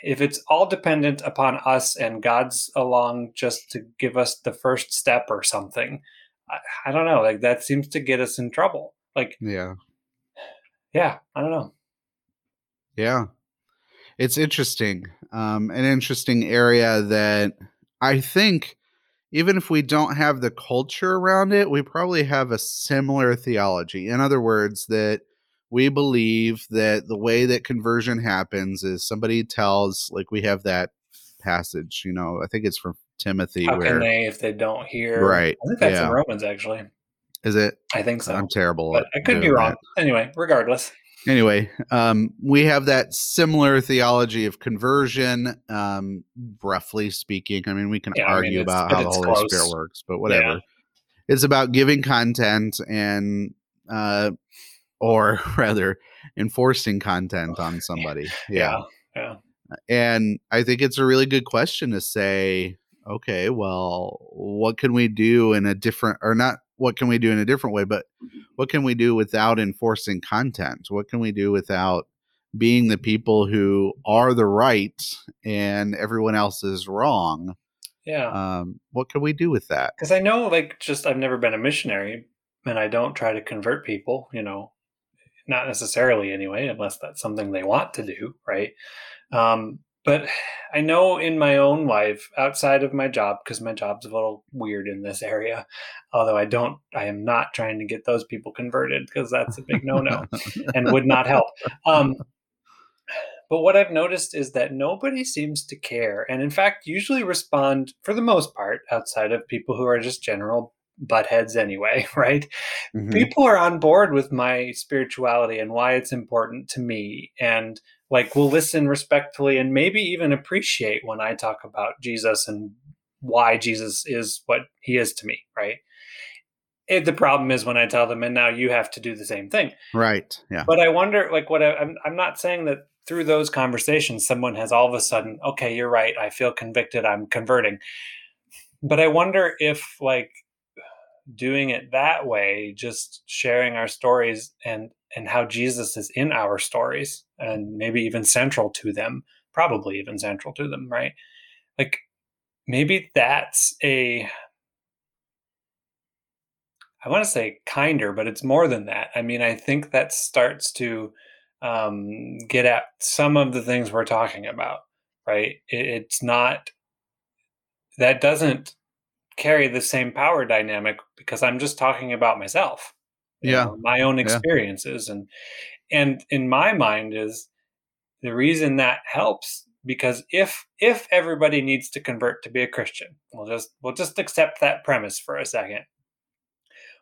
if it's all dependent upon us and god's along just to give us the first step or something I, I don't know like that seems to get us in trouble like yeah. Yeah i don't know. Yeah. It's interesting, um, an interesting area that I think even if we don't have the culture around it, we probably have a similar theology. In other words, that we believe that the way that conversion happens is somebody tells, like we have that passage, you know, I think it's from Timothy. How where, can they if they don't hear? Right. I think that's yeah. in Romans, actually. Is it? I think so. I'm terrible. But I could be wrong. That. Anyway, regardless anyway, um, we have that similar theology of conversion, um, roughly speaking. I mean, we can yeah, argue I mean, about how the Holy close. Spirit works, but whatever. Yeah. It's about giving content and, uh, or rather, enforcing content on somebody. Yeah. yeah. And I think it's a really good question to say, okay, well, what can we do in a different, or not what can we do in a different way but mm-hmm. what can we do without enforcing content? What can we do without being the people who are the right and everyone else is wrong? Yeah. Um, what can we do with that? Because i know like just i've never been a missionary and i don't try to convert people you know not necessarily anyway unless that's something they want to do right? Um, but I know in my own life, outside of my job, because my job's a little weird in this area, although I don't, I am not trying to get those people converted because that's a big no no and would not help. Um, but what I've noticed is that nobody seems to care, and in fact, usually respond for the most part, outside of people who are just general buttheads anyway, right? Mm-hmm. People are on board with my spirituality and why it's important to me, and like will listen respectfully and maybe even appreciate when I talk about Jesus and why Jesus is what he is to me, right? It, the problem is when I tell them, and now you have to do the same thing. Right. Yeah. But I wonder, like, what I, I'm, I'm not saying that through those conversations, someone has all of a sudden, okay, you're right. I feel convicted. I'm converting. But I wonder if, like, doing it that way, just sharing our stories and and how Jesus is in our stories and maybe even central to them, probably even central to them, right? Like maybe that's a I want to say kinder, but it's more than that. I mean, I think that starts to um, get at some of the things we're talking about, right? It, it's not that doesn't carry the same power dynamic because I'm just talking about myself, yeah, know, my own experiences, yeah. and and in my mind is the reason that helps because if if everybody needs to convert to be a Christian, we'll just we'll just accept that premise for a second.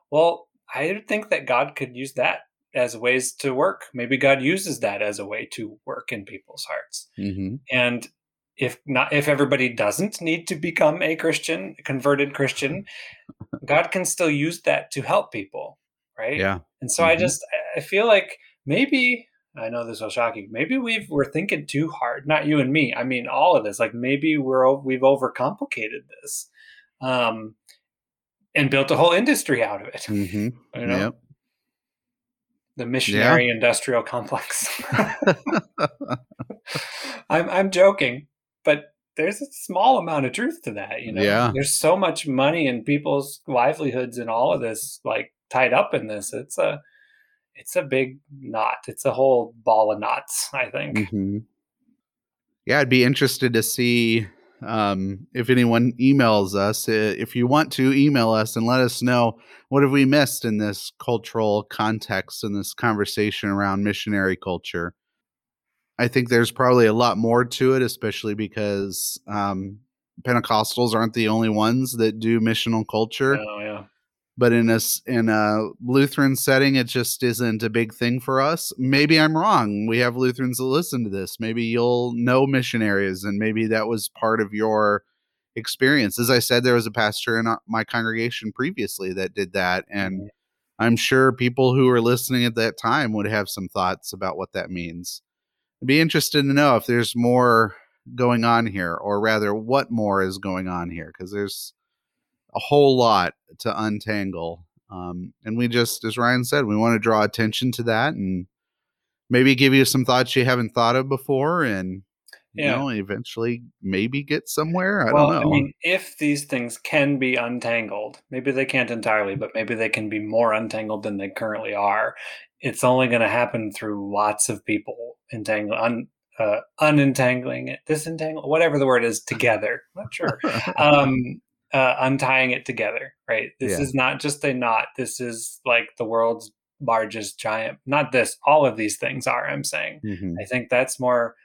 Well, I think that God could use that as ways to work. Maybe God uses that as a way to work in people's hearts. Mm-hmm. And if not if everybody doesn't need to become a Christian, a converted Christian, God can still use that to help people, right? Yeah. And so mm-hmm. I just I feel like maybe I know this will shocking. Maybe we've we're thinking too hard. Not you and me. I mean, all of this. Like maybe we're we've overcomplicated this, um, and built a whole industry out of it. Mm-hmm. You know, yep. the missionary yeah. industrial complex. I'm I'm joking, but there's a small amount of truth to that. You know, yeah. There's so much money and people's livelihoods and all of this, like tied up in this. It's a it's a big knot. It's a whole ball of knots, I think. Mm-hmm. Yeah, I'd be interested to see um, if anyone emails us. If you want to email us and let us know what have we missed in this cultural context in this conversation around missionary culture. I think there's probably a lot more to it, especially because um, Pentecostals aren't the only ones that do missional culture. Oh yeah but in a in a Lutheran setting, it just isn't a big thing for us. Maybe I'm wrong. We have Lutherans that listen to this. Maybe you'll know missionaries, and maybe that was part of your experience. As I said, there was a pastor in my congregation previously that did that, and I'm sure people who were listening at that time would have some thoughts about what that means. I'd be interested to know if there's more going on here, or rather, what more is going on here, because there's a whole lot to untangle. Um, and we just, as Ryan said, we want to draw attention to that and maybe give you some thoughts you haven't thought of before and yeah. you know eventually maybe get somewhere i well, don't know i mean if these things can be untangled maybe they can't entirely but maybe they can be more untangled than they currently are it's only going to happen through lots of people entangling un, uh, unentangling it disentangle whatever the word is together not sure um, uh, untying it together, right? This yeah. is not just a knot. This is like the world's largest giant. Not this. All of these things are. I'm saying. Mm-hmm. I think that's more.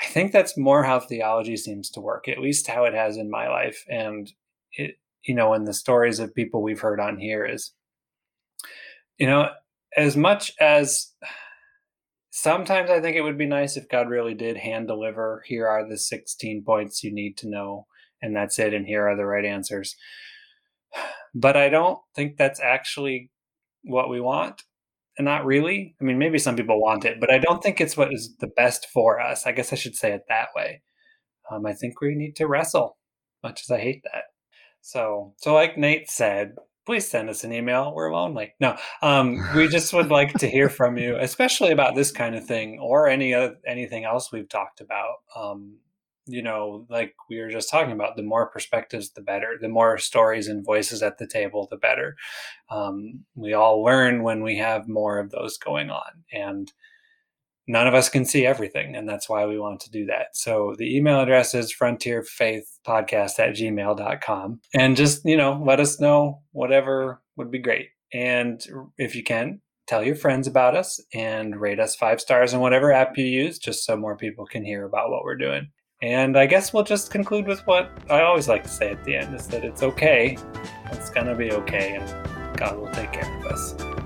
I think that's more how theology seems to work. At least how it has in my life, and it. You know, in the stories of people we've heard on here is. You know, as much as sometimes I think it would be nice if God really did hand deliver. Here are the 16 points you need to know and that's it and here are the right answers but i don't think that's actually what we want not really. I mean maybe some people want it but i don't think it's what is the best for us. I guess i should say it that way. Um, i think we need to wrestle much as i hate that. So so like nate said please send us an email. We're lonely. No um, we just would like to hear from you especially about this kind of thing or any other anything else we've talked about. Um, you know, like we were just talking about, the more perspectives, the better. The more stories and voices at the table, the better. Um, we all learn when we have more of those going on. And none of us can see everything. And that's why we want to do that. So the email address is frontierfaithpodcast at gmail.com. And just, you know, let us know whatever would be great. And if you can, tell your friends about us and rate us five stars in whatever app you use, just so more people can hear about what we're doing. And I guess we'll just conclude with what I always like to say at the end is that it's okay. It's to be okay, and God will take care of us.